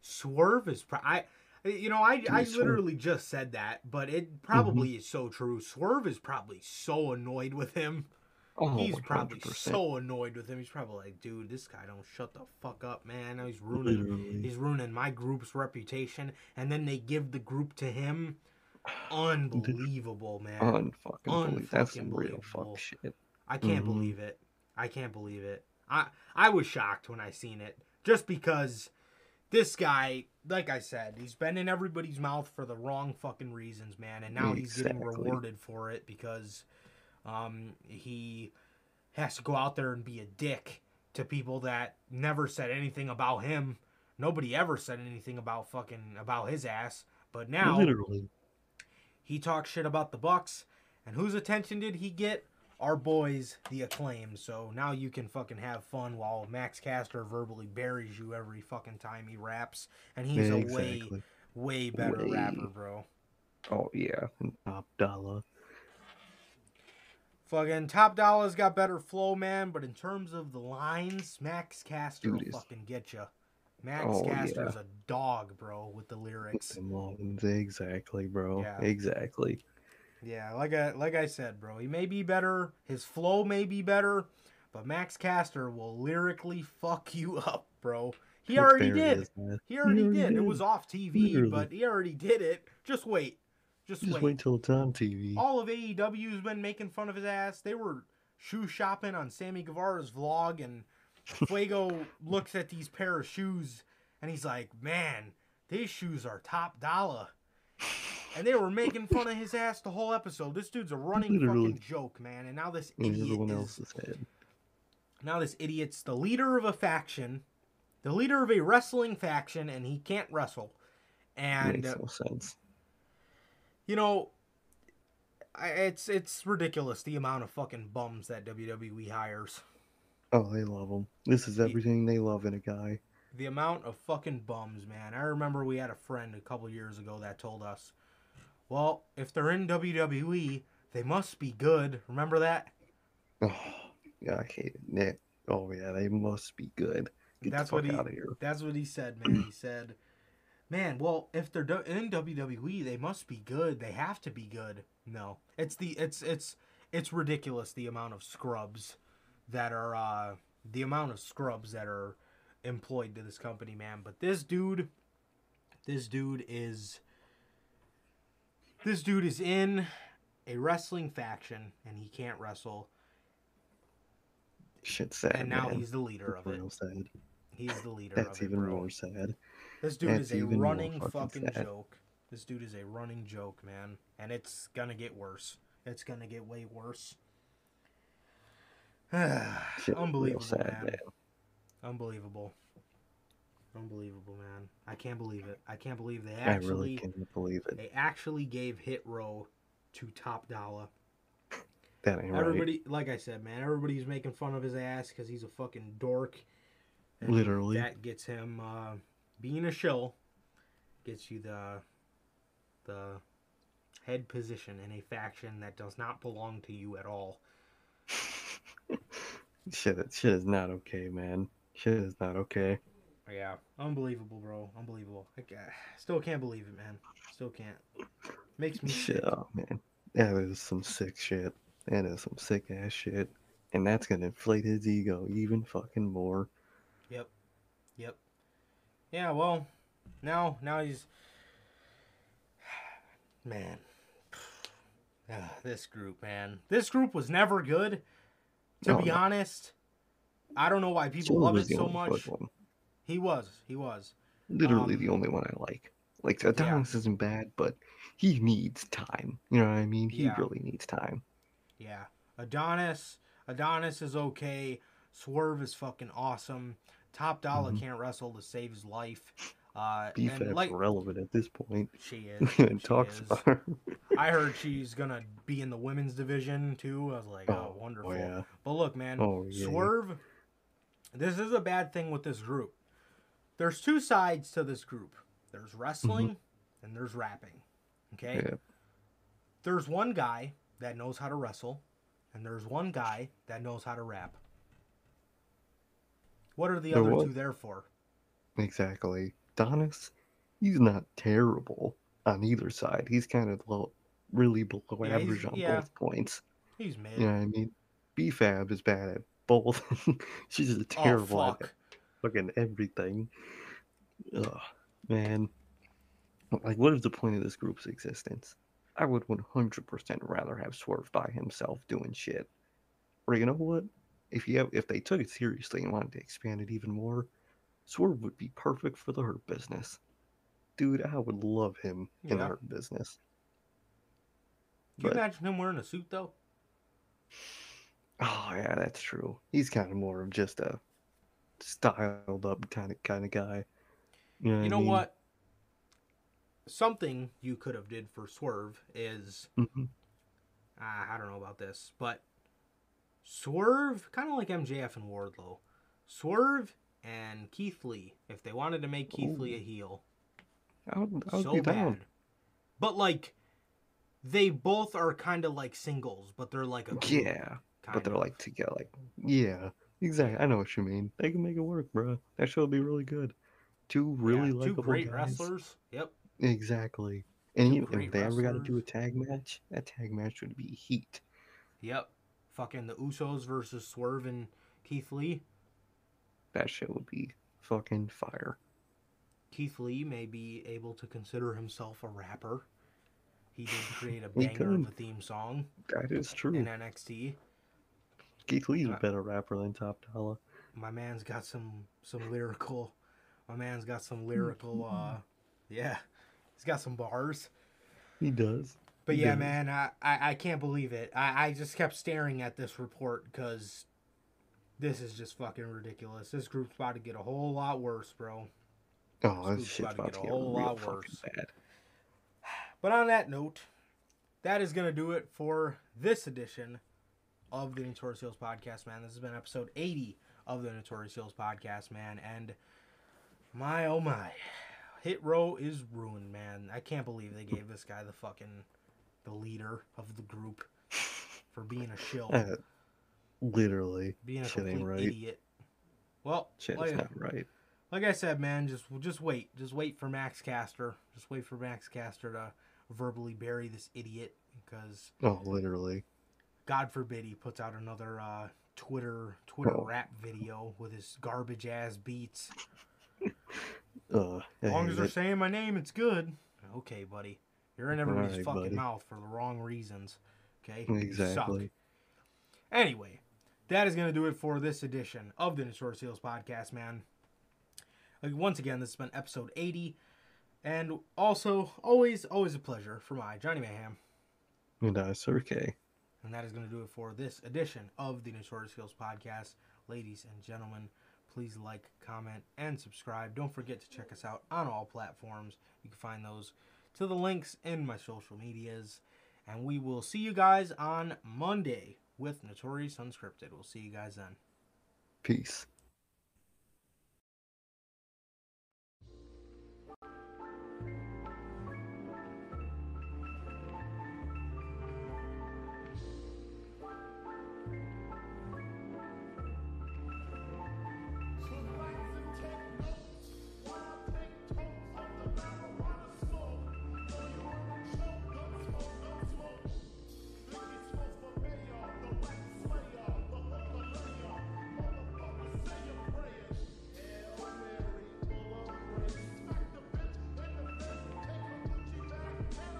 Swerve is pro- I you know I I literally just said that, but it probably is so true. Swerve is probably so annoyed with him Oh, he's probably 100%. so annoyed with him. He's probably like, dude, this guy don't shut the fuck up, man. Now he's ruining Literally. he's ruining my group's reputation, and then they give the group to him. Unbelievable, man. Unfucking believe that's some real fuck shit. I can't Mhm. believe it. I can't believe it. I I was shocked when I seen it, just because this guy, like I said, he's been in everybody's mouth for the wrong fucking reasons, man, and now he's getting rewarded for it because um, he has to go out there and be a dick to people that never said anything about him. Nobody ever said anything about fucking about his ass, but now Literally. he talks shit about the Bucks, and whose attention did he get? Our boys, the acclaim. So now you can fucking have fun while Max Caster verbally buries you every fucking time he raps, and he's Yeah, a way, exactly. way better Way. rapper, bro. Oh yeah, and top dollar. Fucking Top Dollar's got better flow, man. But in terms of the lines, Max Caster will Dude is- fucking get you. Max Oh, Caster's yeah. a dog, bro, with the lyrics. Exactly, bro. Yeah. Exactly. Yeah, like I like I said, bro, he may be better, his flow may be better, but Max Caster will lyrically fuck you <laughs> up, bro. He oh, already There did. is. He already already did. It was off TV, Literally. but he already did it. Just wait. Just, Just wait. wait till it's on TV. All of AEW's been making fun of his ass. They were shoe shopping on Sammy Guevara's vlog, and <laughs> Fuego looks at these pair of shoes and he's like, "Man, these shoes are top dollar." And they were making fun of his ass the whole episode. This dude's a running Literally. fucking joke, man. And now this idiot is else's head. now this idiot's the leader of a faction, the leader of a wrestling faction, and he can't wrestle. And Makes no sense. You know, it's it's ridiculous the amount of fucking bums that WWE hires. Oh, they love them. This is everything they love in a guy. The amount of fucking bums, man. I remember we had a friend a couple years ago that told us, "Well, if they're in WWE, they must be good." Remember that? Oh, yeah, I hate it. Oh yeah, they must be good. Get That's the what fuck he. out of here. That's what he said, man. He said, "Man, well, if they're in WWE, they must be good. They have to be good." No, it's the it's it's it's ridiculous the amount of scrubs that are uh the amount of scrubs that are employed to this company, man. But this dude, this dude is this dude is in a wrestling faction and he can't wrestle, Shit's sad, and now man. he's the leader of it. real sad. He's the leader That's of it, even bro. more sad. This dude That's is a running fucking fucking joke. This dude is a running joke, man. And it's gonna get worse. It's gonna get way worse. <sighs> Unbelievable, sad, man. man. Unbelievable. Unbelievable, man. I can't believe it. I can't believe they actually. I really can't believe it. they actually gave Hit Row to Top Dollar. That ain't right. Everybody, like I said, man, everybody's making fun of his ass because he's a fucking dork. Literally. that gets him uh, being a shill. Gets you the the head position in a faction that does not belong to you at all. <laughs> Shit, that shit is not okay, man. Shit is not okay. Yeah, unbelievable, bro. Unbelievable. I ca- still can't believe it, man. Still can't. Makes me Shit, sick. oh man, that is some sick shit. That is some sick ass shit, and that's gonna inflate his ego even fucking more. Yep. Yep. Yeah, well, now now he's <sighs> man. <sighs> This group, man. This group was never good. To No, be no. honest, I don't know why people Soul love it so much. He was. He was. Literally Um, the only one I like. Like Adonis isn't bad, but he needs time. You know what I mean? He Yeah. really needs time. Yeah. Adonis. Adonis is okay. Swerve is fucking awesome. Top Dollar Mhm. can't wrestle to save his life. Uh, and like relevant at this point. she <laughs> is. and she talks is. about her. I heard she's gonna be in the women's division too. I was like, oh, wonderful. Oh yeah. But look, man, Oh, yeah. Swerve. This is a bad thing with this group. There's two sides to this group. There's wrestling and there's rapping. Okay. Mm-hmm. Yeah. There's one guy that knows how to wrestle, and there's one guy that knows how to rap. What are the There other was- two there for? Exactly. Donis, he's not terrible on either side. He's kind of low, really below Yeah, average on yeah. both points. He's mid. Yeah, I mean? BFAB is bad at both. <laughs> She's just Oh terrible at fuck. fucking everything. Ugh, man. Like, what is the point of this group's existence? I would 100% rather have Swerve by himself doing shit. Or you know what? If you have, if they took it seriously and wanted to expand it even more, Swerve would be perfect for the Hurt business. Dude, I would love him in the Yeah. Hurt business. Can you imagine him wearing a suit though? Oh yeah, that's true. He's kind of more of just a styled up kind of kind of guy. You know, You I know mean? what? Something you could have did for Swerve is Mhm. uh, I don't know about this, but Swerve, kind of like MJF and Wardlow, Swerve and Keith Lee, if they wanted to make Keith Lee a heel, I would, I would so be down. bad. But like, they both are kind of like singles, but they're like a Yeah, but they're of. like together. Like, yeah, exactly. I know what you mean. They can make it work, bro. That show would be really good. Two really Yeah, two great guys. wrestlers. Yep. Exactly. And Two if they ever got to do a tag match, that tag match would be heat. Yep. Fucking the Usos versus Swerve and Keith Lee. That shit would be fucking fire. Keith Lee may be able to consider himself a rapper. He did <laughs> create a banger of a theme song That is true. in NXT. Keith Lee's a Uh, better rapper than Top Dollar. My man's got some some lyrical. My man's got some lyrical. uh Yeah, he's got some bars. He does. But yeah, man, I, I I can't believe it. I I just kept staring at this report because this is just fucking ridiculous. This group's about to get a whole lot worse, bro. Oh, This shit's about to get a whole lot worse. bad. <sighs> But on that note, that is going to do it for this edition of the Notorious Heels podcast, man. This has been episode 80 of the Notorious Heels podcast, man. And my, oh my, <sighs> Hit Row is ruined, man. I can't believe they gave this guy the fucking, the leader of the group for being a shill, Uh, <laughs> literally, being a shit complete right. idiot. Well, shit like, not right. like I said, man, just just wait, just wait for Max Caster, just wait for Max Caster to verbally bury this idiot because Oh, literally. God forbid he puts out another uh, Twitter Twitter Oh. rap video with his garbage ass beats. <laughs> Uh, As long as they're that- saying my name, it's good. Okay, buddy. You're in everybody's Alright, fucking buddy. mouth for the wrong reasons. Okay? Exactly. suck. Anyway, that is going to do it for this edition of the Notorious Heels podcast, man. Like, once again, this has been episode 80. And also, always, always a pleasure for my Johnny Mayhem. And uh, Sir K. And that is going to do it for this edition of the Notorious Heels podcast. Ladies and gentlemen, please like, comment, and subscribe. Don't forget to check us out on all platforms. You can find those to the links in my social medias. And we will see you guys on Monday with Notorious Unscripted. We'll see you guys then. Peace.